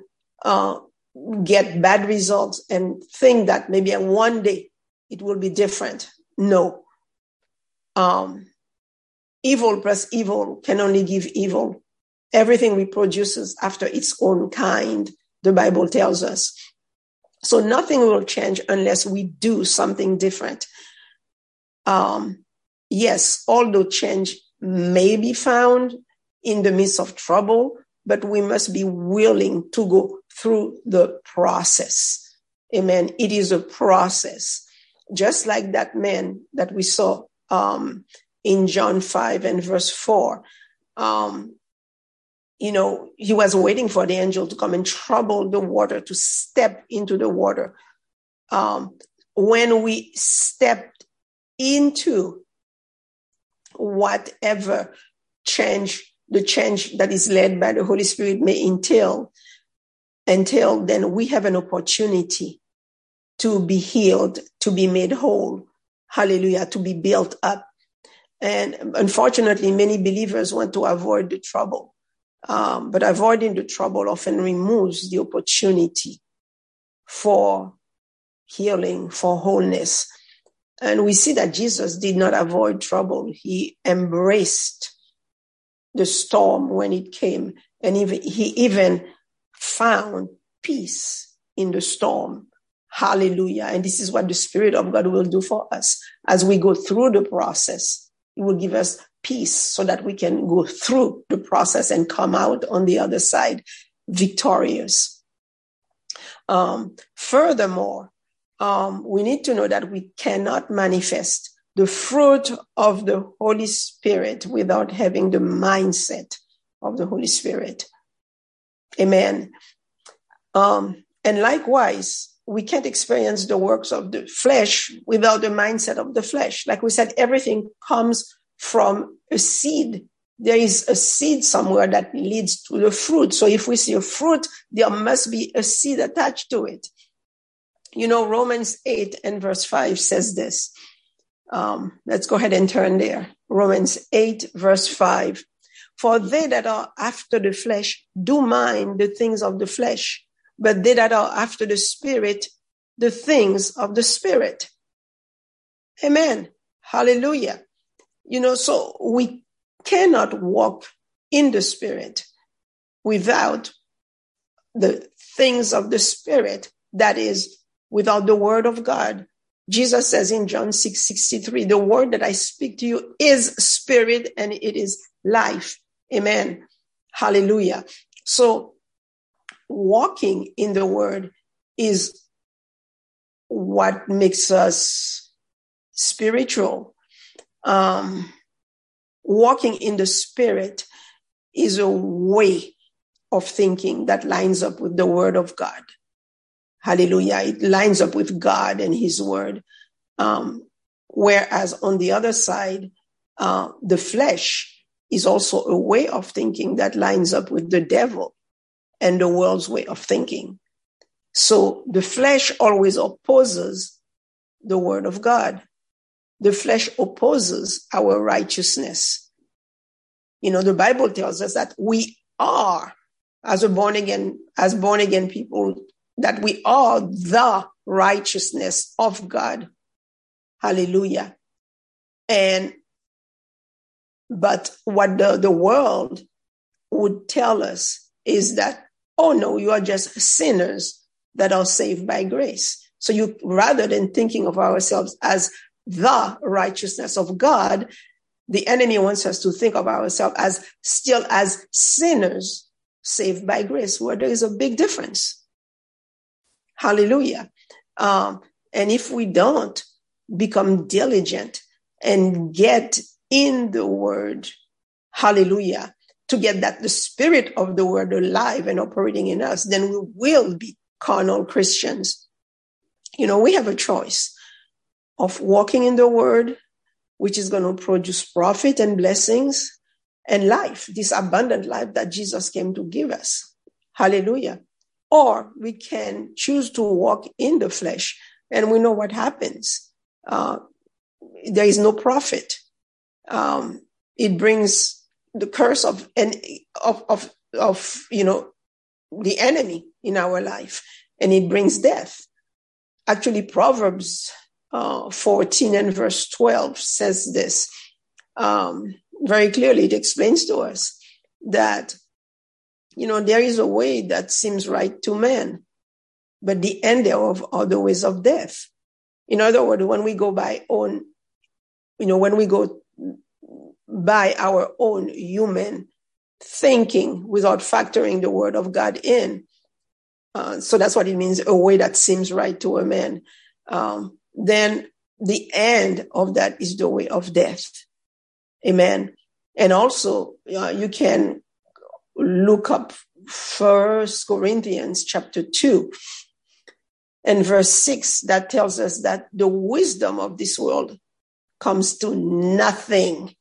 uh, get bad results and think that maybe one day it will be different. No. Um, evil plus evil can only give evil. Everything reproduces after its own kind, the Bible tells us. So nothing will change unless we do something different. Um, yes, although change may be found in the midst of trouble, but we must be willing to go through the process. Amen. It is a process. Just like that man that we saw um, in John 5 and verse 4. Um, you know, he was waiting for the angel to come and trouble the water, to step into the water. Um, when we step into whatever change, the change that is led by the Holy Spirit may entail, until then we have an opportunity to be healed, to be made whole. Hallelujah, to be built up. And unfortunately, many believers want to avoid the trouble. Um, but avoiding the trouble often removes the opportunity for healing, for wholeness. And we see that Jesus did not avoid trouble. He embraced the storm when it came. And he even found peace in the storm. Hallelujah. And this is what the Spirit of God will do for us as we go through the process. He will give us peace so that we can go through the process and come out on the other side victorious. Um, furthermore, um, we need to know that we cannot manifest the fruit of the Holy Spirit without having the mindset of the Holy Spirit. Amen. Um, and likewise, we can't experience the works of the flesh without the mindset of the flesh. Like we said, everything comes from a seed. There is a seed somewhere that leads to the fruit. So if we see a fruit, there must be a seed attached to it. You know, Romans 8 and verse 5 says this. Um, let's go ahead and turn there. Romans 8, verse 5. For they that are after the flesh do mind the things of the flesh, but they that are after the spirit, the things of the spirit. Amen. Hallelujah. You know, so we cannot walk in the spirit without the things of the spirit, that is, without the word of God. Jesus says in John 6 63, the word that I speak to you is spirit and it is life. Amen. Hallelujah. So walking in the word is what makes us spiritual um, walking in the spirit is a way of thinking that lines up with the word of God. Hallelujah. It lines up with God and his word. Um, whereas on the other side, uh, the flesh is also a way of thinking that lines up with the devil and the world's way of thinking. So the flesh always opposes the word of God the flesh opposes our righteousness. You know, the Bible tells us that we are, as a born again, as born again people, that we are the righteousness of God. Hallelujah. And, but what the, the world would tell us is that, oh no, you are just sinners that are saved by grace. So you, rather than thinking of ourselves as the righteousness of God, the enemy wants us to think of ourselves as still as sinners saved by grace, where there is a big difference. Hallelujah. Um, and if we don't become diligent and get in the word, hallelujah, to get that the spirit of the word alive and operating in us, then we will be carnal Christians. You know, we have a choice of walking in the word, which is going to produce profit and blessings and life, this abundant life that Jesus came to give us. Hallelujah. Or we can choose to walk in the flesh, and we know what happens. Uh, there is no profit. Um, it brings the curse of and of of of you know the enemy in our life, and it brings death. Actually, Proverbs uh, 14 and verse 12 says this um, very clearly. It explains to us that, you know, there is a way that seems right to man, but the end thereof are the ways of death. In other words, when we go by own, you know, when we go by our own human thinking without factoring the word of God in, uh, so that's what it means, a way that seems right to a man. Um, then the end of that is the way of death. Amen. And also, uh, you can look up First Corinthians chapter two. And verse six, that tells us that the wisdom of this world comes to nothing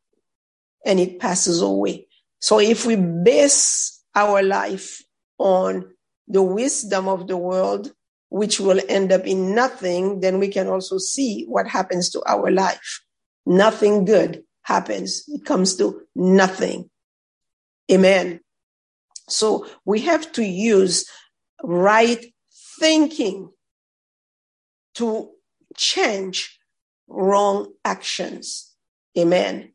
and it passes away. So if we base our life on the wisdom of the world, which will end up in nothing, then we can also see what happens to our life. Nothing good happens. It comes to nothing. Amen. So we have to use right thinking to change wrong actions. Amen.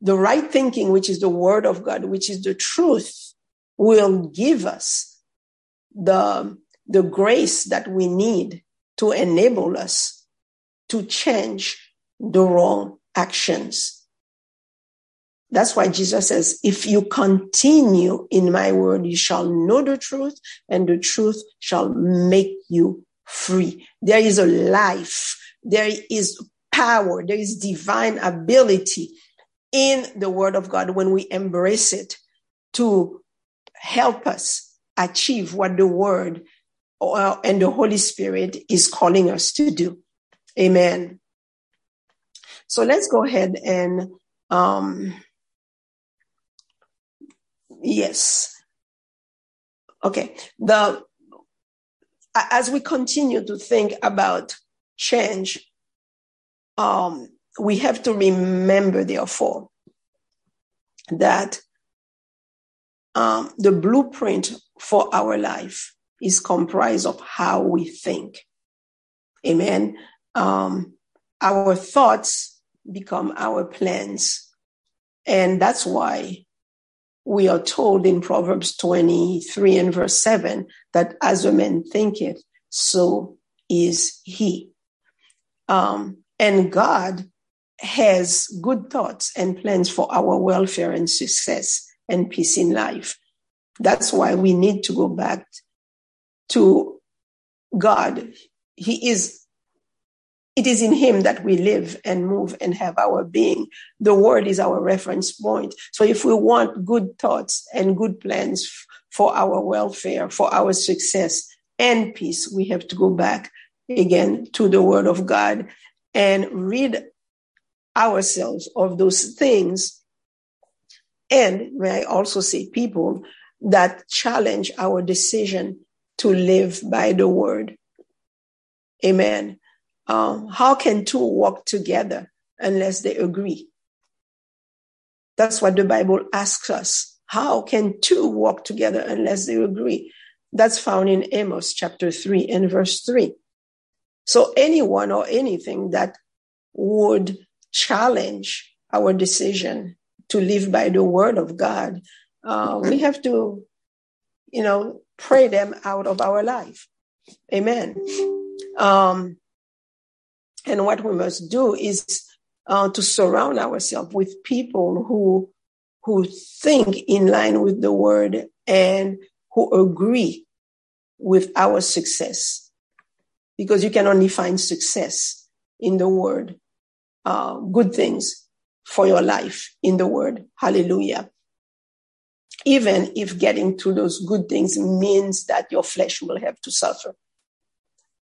The right thinking, which is the word of God, which is the truth, will give us the, the grace that we need to enable us to change the wrong actions. That's why Jesus says, if you continue in my word, you shall know the truth and the truth shall make you free. There is a life. There is power. There is divine ability in the word of God when we embrace it to help us achieve what the word and the Holy Spirit is calling us to do. Amen. So let's go ahead and, um, yes. Okay. The, as we continue to think about change, um, we have to remember, therefore, that um, the blueprint for our life is comprised of how we think. Amen. Um, our thoughts become our plans. And that's why we are told in Proverbs 23 and verse 7 that as a man thinketh, so is he. Um, and God has good thoughts and plans for our welfare and success and peace in life. That's why we need to go back to God. He is, it is in Him that we live and move and have our being. The Word is our reference point. So if we want good thoughts and good plans for our welfare, for our success and peace, we have to go back again to the Word of God and read ourselves of those things. And may I also say people that challenge our decision to live by the word. Amen. Um, how can two walk together unless they agree? That's what the Bible asks us. How can two walk together unless they agree? That's found in Amos chapter 3 and verse 3. So anyone or anything that would challenge our decision to live by the word of God, uh, we have to, you know, pray them out of our life. Amen. Um, and what we must do is uh, to surround ourselves with people who who think in line with the word and who agree with our success, because you can only find success in the word uh, good things for your life in the word. Hallelujah. Even if getting to those good things means that your flesh will have to suffer.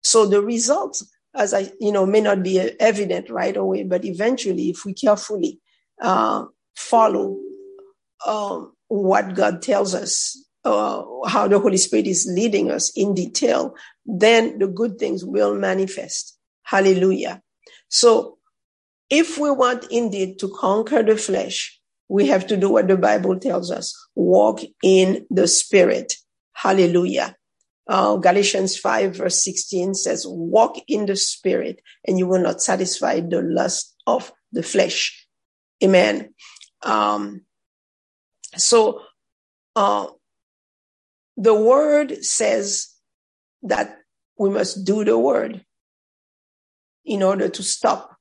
So the results, as I, you know, may not be evident right away, but eventually, if we carefully uh, follow um, what God tells us, uh, how the Holy Spirit is leading us in detail, then the good things will manifest. Hallelujah. So if we want indeed to conquer the flesh, we have to do what the Bible tells us walk in the Spirit. Hallelujah. Uh, Galatians 5, verse 16 says, Walk in the Spirit, and you will not satisfy the lust of the flesh. Amen. Um, so, uh, the word says that we must do the word in order to stop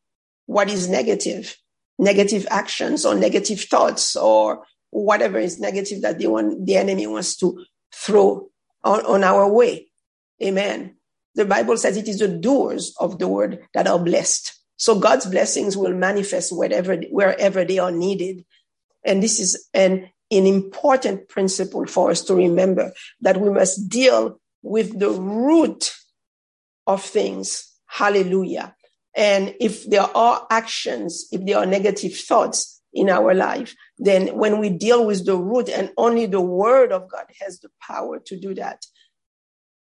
what is negative, negative actions or negative thoughts or whatever is negative that they want, the enemy wants to throw on, on our way. Amen. The Bible says it is the doers of the word that are blessed. So God's blessings will manifest wherever, wherever they are needed. And this is an, an important principle for us to remember that we must deal with the root of things. Hallelujah. And if there are actions, if there are negative thoughts in our life, then when we deal with the root and only the word of God has the power to do that.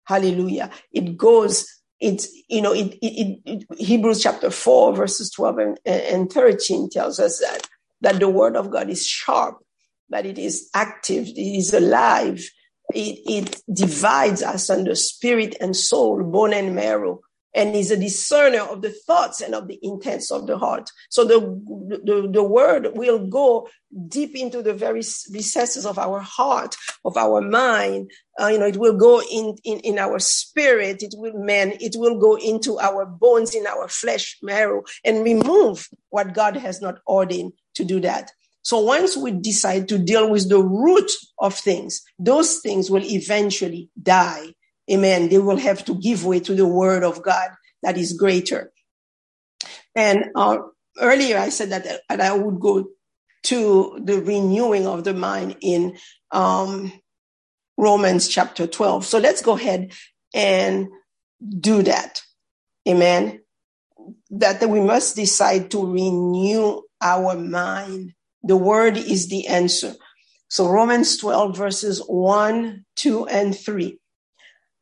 Hallelujah. It goes, it's, you know, it, it, it Hebrews chapter 4, verses 12 and, and 13 tells us that, that the word of God is sharp, that it is active, it is alive. It, it divides us under spirit and soul, bone and marrow and is a discerner of the thoughts and of the intents of the heart. So the, the, the word will go deep into the very recesses of our heart, of our mind. Uh, you know, it will go in, in, in our spirit. It will, man, it will go into our bones, in our flesh marrow and remove what God has not ordained to do that. So once we decide to deal with the root of things, those things will eventually die amen, they will have to give way to the word of God that is greater. And uh, earlier I said that, that I would go to the renewing of the mind in um, Romans chapter 12. So let's go ahead and do that. Amen. That we must decide to renew our mind. The word is the answer. So Romans 12 verses 1, 2, and 3.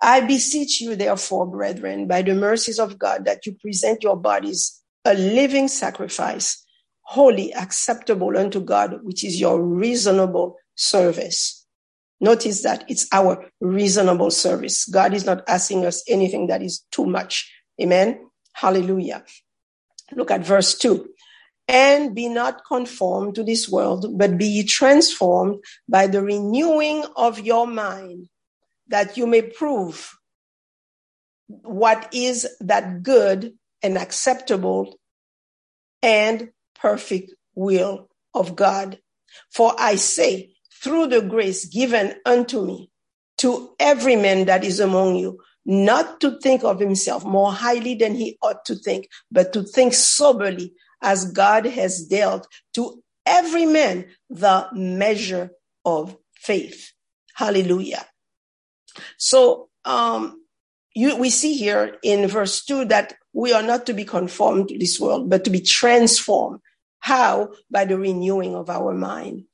I beseech you, therefore, brethren, by the mercies of God, that you present your bodies a living sacrifice, holy, acceptable unto God, which is your reasonable service. Notice that it's our reasonable service. God is not asking us anything that is too much. Amen. Hallelujah. Look at verse two. And be not conformed to this world, but be transformed by the renewing of your mind that you may prove what is that good and acceptable and perfect will of God. For I say, through the grace given unto me, to every man that is among you, not to think of himself more highly than he ought to think, but to think soberly as God has dealt to every man the measure of faith. Hallelujah. So um, you, we see here in verse 2 that we are not to be conformed to this world, but to be transformed. How? By the renewing of our mind.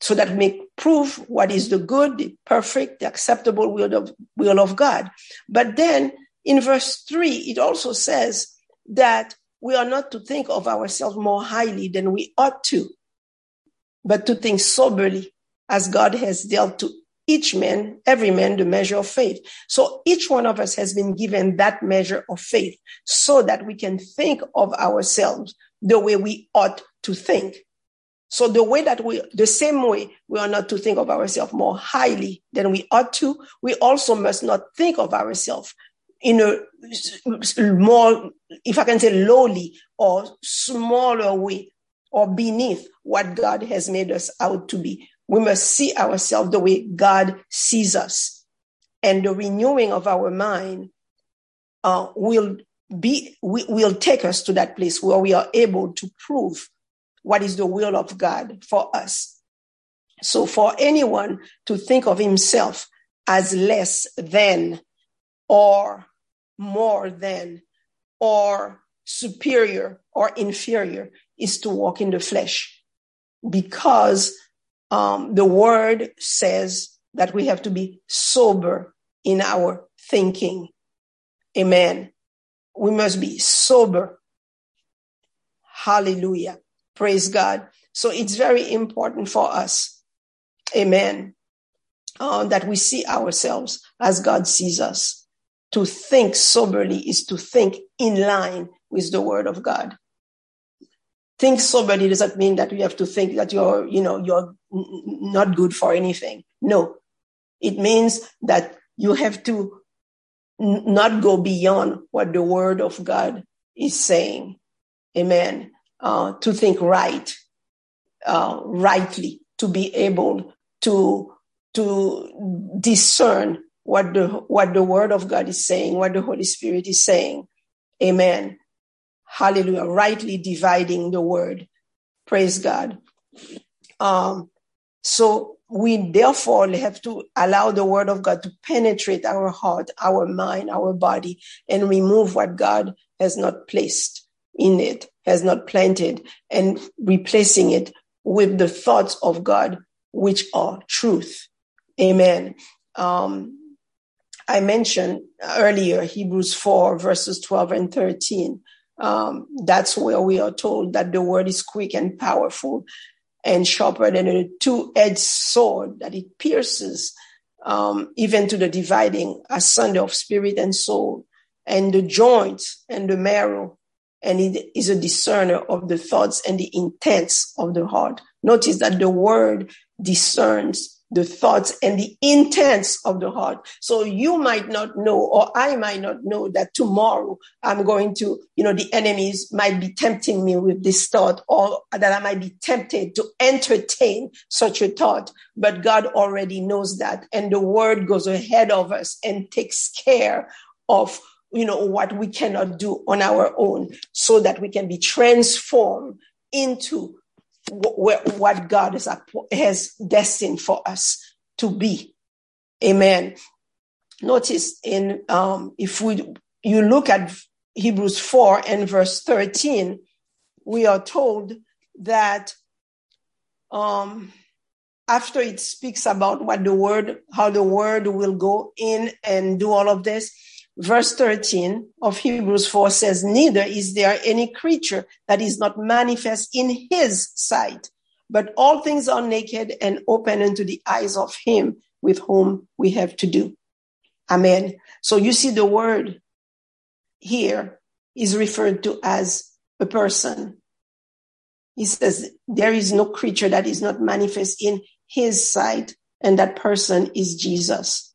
So that we may prove what is the good, the perfect, the acceptable will of, will of God. But then in verse 3, it also says that we are not to think of ourselves more highly than we ought to, but to think soberly as God has dealt to each man, every man, the measure of faith. So each one of us has been given that measure of faith so that we can think of ourselves the way we ought to think. So the way that we, the same way we are not to think of ourselves more highly than we ought to, we also must not think of ourselves in a more, if I can say lowly or smaller way or beneath what God has made us out to be we must see ourselves the way God sees us. And the renewing of our mind uh, will be will take us to that place where we are able to prove what is the will of God for us. So for anyone to think of himself as less than or more than or superior or inferior is to walk in the flesh because um, the word says that we have to be sober in our thinking. Amen. We must be sober. Hallelujah. Praise God. So it's very important for us. Amen. Uh, that we see ourselves as God sees us. To think soberly is to think in line with the word of God think soberly doesn't mean that you have to think that you're, you know, you're not good for anything. No, it means that you have to not go beyond what the word of God is saying. Amen. Uh, to think right, uh, rightly, to be able to, to discern what the, what the word of God is saying, what the Holy Spirit is saying. Amen. Hallelujah. Rightly dividing the word. Praise God. Um, so we therefore have to allow the word of God to penetrate our heart, our mind, our body, and remove what God has not placed in it, has not planted, and replacing it with the thoughts of God, which are truth. Amen. Um, I mentioned earlier Hebrews 4, verses 12 and 13. Um, that's where we are told that the word is quick and powerful and sharper than a two-edged sword that it pierces um, even to the dividing asunder of spirit and soul and the joints and the marrow. And it is a discerner of the thoughts and the intents of the heart. Notice that the word discerns the thoughts and the intents of the heart. So you might not know, or I might not know that tomorrow I'm going to, you know, the enemies might be tempting me with this thought, or that I might be tempted to entertain such a thought. But God already knows that. And the word goes ahead of us and takes care of you know what we cannot do on our own so that we can be transformed into what God has, has destined for us to be. Amen. Notice in, um, if we, you look at Hebrews 4 and verse 13, we are told that, um, after it speaks about what the word, how the word will go in and do all of this, verse 13 of Hebrews 4 says, Neither is there any creature that is not manifest in his sight, but all things are naked and open unto the eyes of him with whom we have to do. Amen. So you see the word here is referred to as a person. He says there is no creature that is not manifest in his sight, and that person is Jesus.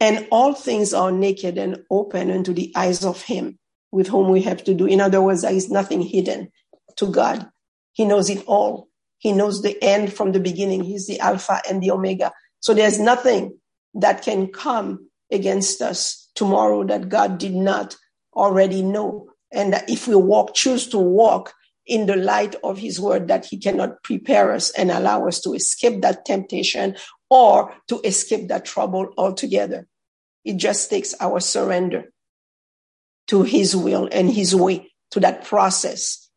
And all things are naked and open unto the eyes of him with whom we have to do. In other words, there is nothing hidden to God. He knows it all. He knows the end from the beginning. He's the Alpha and the Omega. So there's nothing that can come against us tomorrow that God did not already know. And if we walk, choose to walk in the light of his word, that he cannot prepare us and allow us to escape that temptation or to escape that trouble altogether. It just takes our surrender to his will and his way to that process.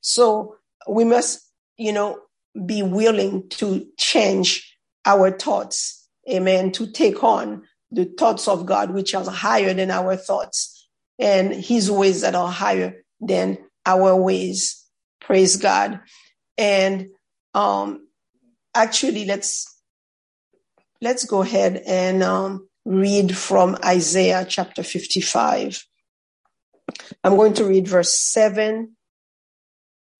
So we must, you know, be willing to change our thoughts. Amen. To take on the thoughts of God, which are higher than our thoughts and his ways that are higher than our ways. Praise God. And, um, actually let's, let's go ahead and, um, read from Isaiah chapter 55. I'm going to read verse 7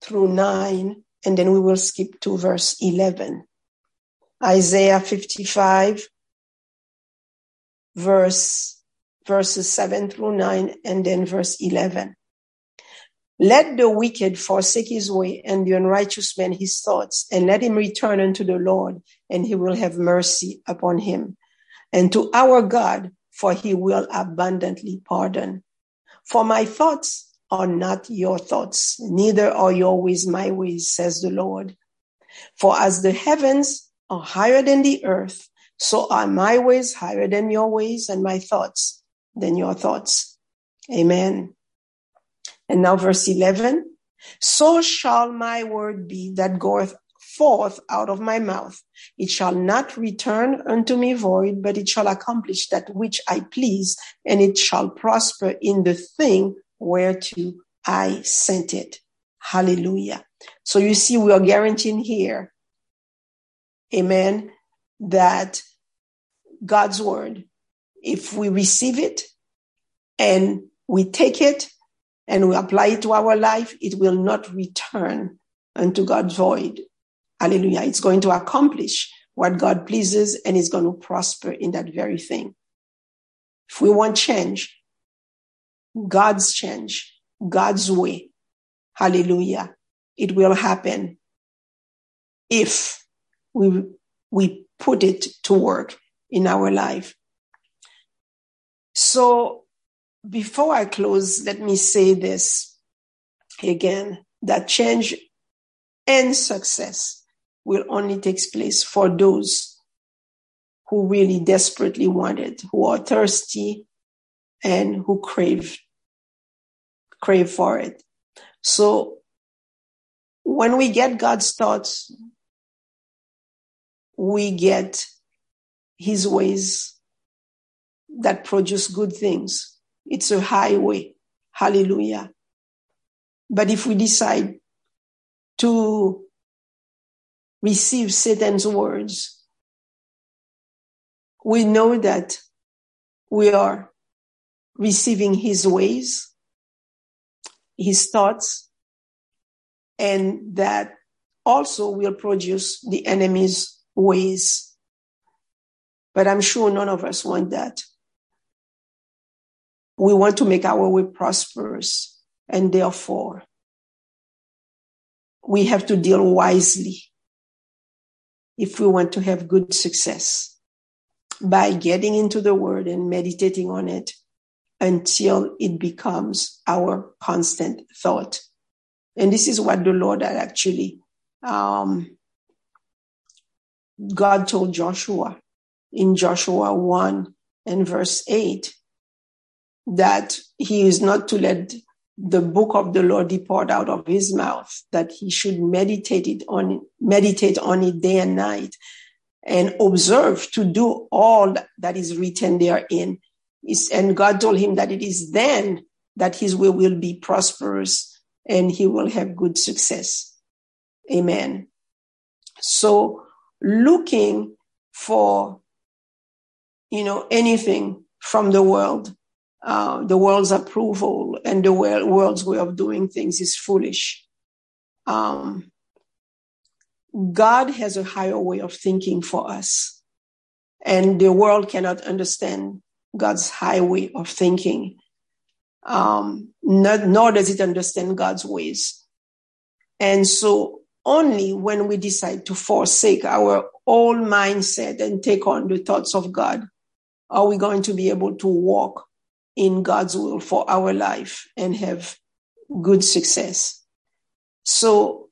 through 9, and then we will skip to verse 11. Isaiah 55, verse, verses 7 through 9, and then verse 11. Let the wicked forsake his way and the unrighteous man his thoughts, and let him return unto the Lord, and he will have mercy upon him and to our God, for he will abundantly pardon. For my thoughts are not your thoughts, neither are your ways my ways, says the Lord. For as the heavens are higher than the earth, so are my ways higher than your ways and my thoughts than your thoughts. Amen. And now verse 11. So shall my word be that goeth forth out of my mouth. It shall not return unto me void, but it shall accomplish that which I please, and it shall prosper in the thing whereto I sent it. Hallelujah. So you see, we are guaranteeing here, amen, that God's word, if we receive it and we take it and we apply it to our life, it will not return unto God void. Hallelujah. It's going to accomplish what God pleases and is going to prosper in that very thing. If we want change, God's change, God's way, hallelujah, it will happen if we, we put it to work in our life. So before I close, let me say this again, that change and success will only take place for those who really desperately want it, who are thirsty and who crave crave for it. So when we get God's thoughts, we get his ways that produce good things. It's a highway. Hallelujah. But if we decide to receive Satan's words, we know that we are receiving his ways, his thoughts, and that also will produce the enemy's ways. But I'm sure none of us want that. We want to make our way prosperous, and therefore we have to deal wisely if we want to have good success by getting into the word and meditating on it until it becomes our constant thought. And this is what the Lord had actually, um, God told Joshua in Joshua 1 and verse 8 that he is not to let the book of the Lord depart out of his mouth, that he should meditate it on, meditate on it day and night and observe to do all that is written therein. And God told him that it is then that his way will be prosperous and he will have good success. Amen. So looking for, you know, anything from the world, uh, the world's approval and the world's way of doing things is foolish. Um, God has a higher way of thinking for us, and the world cannot understand God's high way of thinking. Um, not, nor does it understand God's ways. And so only when we decide to forsake our old mindset and take on the thoughts of God are we going to be able to walk in God's will for our life and have good success. So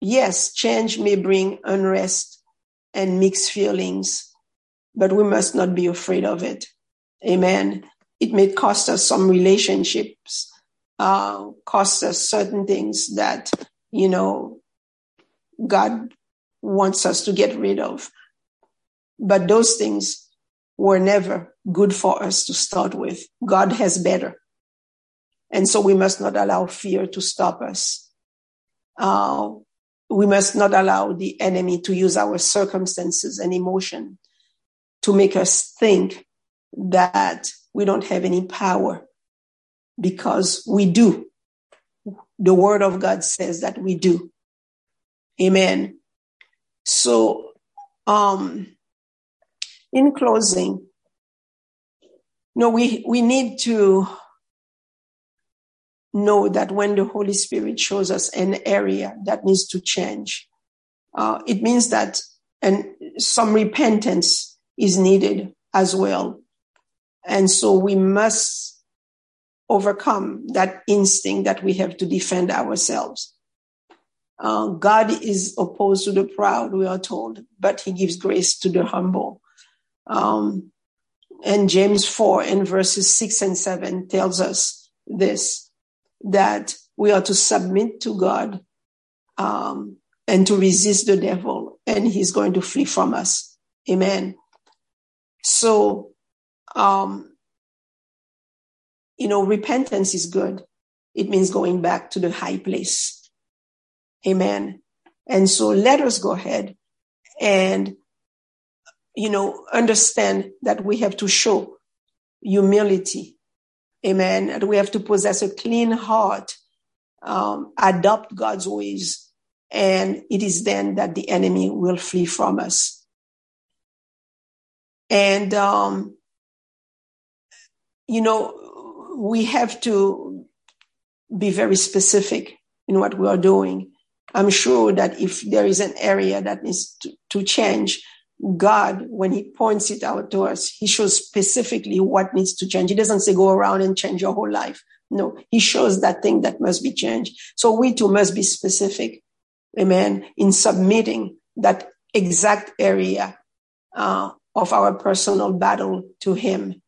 yes, change may bring unrest and mixed feelings, but we must not be afraid of it. Amen. It may cost us some relationships, uh, cost us certain things that, you know, God wants us to get rid of. But those things were never good for us to start with. God has better. And so we must not allow fear to stop us. Uh, we must not allow the enemy to use our circumstances and emotion to make us think that we don't have any power because we do. The word of God says that we do. Amen. So, um, in closing, no, we, we need to know that when the Holy Spirit shows us an area that needs to change, uh, it means that and some repentance is needed as well. And so we must overcome that instinct that we have to defend ourselves. Uh, God is opposed to the proud, we are told, but he gives grace to the humble. Um, and James 4 and verses 6 and 7 tells us this that we are to submit to God um, and to resist the devil, and he's going to flee from us. Amen. So, um, you know, repentance is good. It means going back to the high place. Amen. And so let us go ahead and, you know, understand that we have to show humility Amen. And we have to possess a clean heart, um, adopt God's ways, and it is then that the enemy will flee from us. And, um, you know, we have to be very specific in what we are doing. I'm sure that if there is an area that needs to, to change, God, when he points it out to us, he shows specifically what needs to change. He doesn't say go around and change your whole life. No, he shows that thing that must be changed. So we too must be specific. Amen. In submitting that exact area uh, of our personal battle to Him.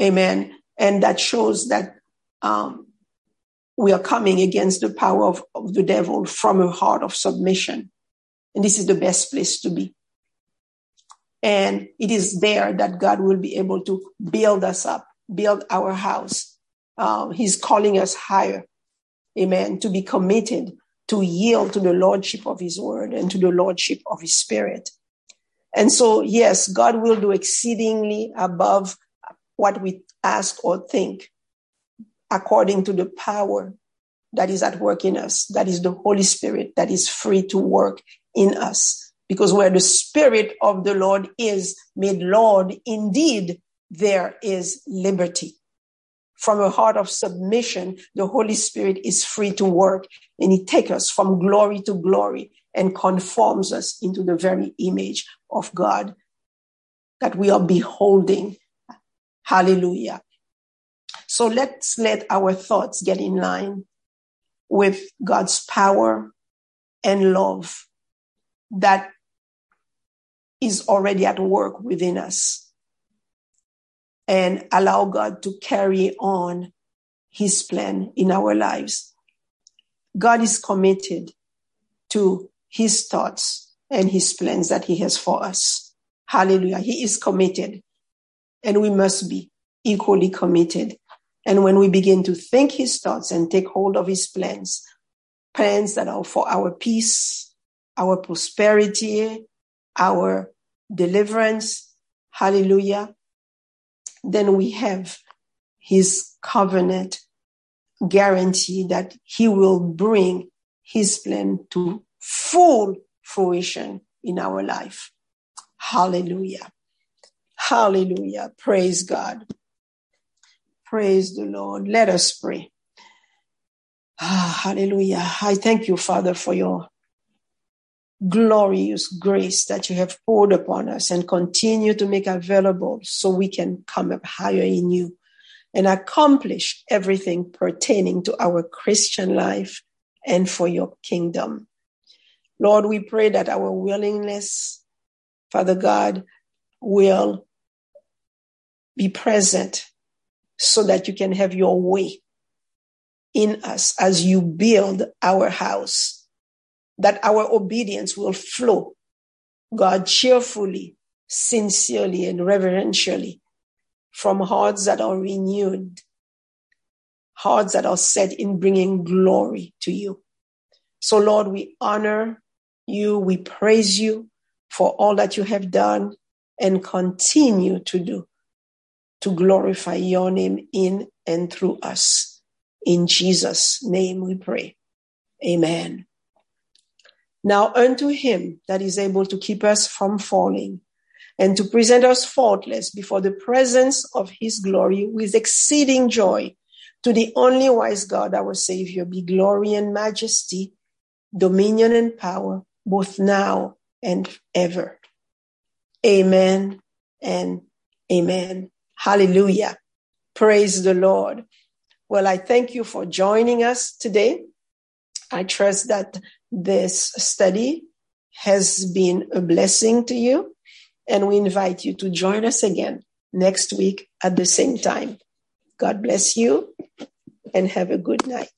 Amen. And that shows that um, we are coming against the power of, of the devil from a heart of submission. And this is the best place to be. And it is there that God will be able to build us up, build our house. Uh, he's calling us higher. Amen. To be committed, to yield to the Lordship of His word and to the Lordship of His Spirit. And so, yes, God will do exceedingly above what we ask or think according to the power that is at work in us. That is the Holy Spirit that is free to work in us. Because where the Spirit of the Lord is made Lord, indeed, there is liberty. From a heart of submission, the Holy Spirit is free to work and He takes us from glory to glory and conforms us into the very image of God that we are beholding. Hallelujah. So let's let our thoughts get in line with God's power and love that is already at work within us and allow God to carry on his plan in our lives. God is committed to his thoughts and his plans that he has for us. Hallelujah. He is committed and we must be equally committed. And when we begin to think his thoughts and take hold of his plans, plans that are for our peace, our prosperity, our deliverance, hallelujah, then we have his covenant guarantee that he will bring his plan to full fruition in our life. Hallelujah. Hallelujah. Praise God. Praise the Lord. Let us pray. Ah, hallelujah. I thank you, Father, for your glorious grace that you have poured upon us and continue to make available so we can come up higher in you and accomplish everything pertaining to our Christian life and for your kingdom. Lord, we pray that our willingness, Father God, will be present so that you can have your way in us as you build our house, that our obedience will flow, God, cheerfully, sincerely, and reverentially from hearts that are renewed, hearts that are set in bringing glory to you. So, Lord, we honor you, we praise you for all that you have done and continue to do to glorify your name in and through us. In Jesus' name we pray. Amen. Now unto him that is able to keep us from falling and to present us faultless before the presence of his glory with exceeding joy. To the only wise God, our Savior, be glory and majesty, dominion and power, both now and ever. Amen and amen. Hallelujah. Praise the Lord. Well, I thank you for joining us today. I trust that this study has been a blessing to you, and we invite you to join us again next week at the same time. God bless you and have a good night.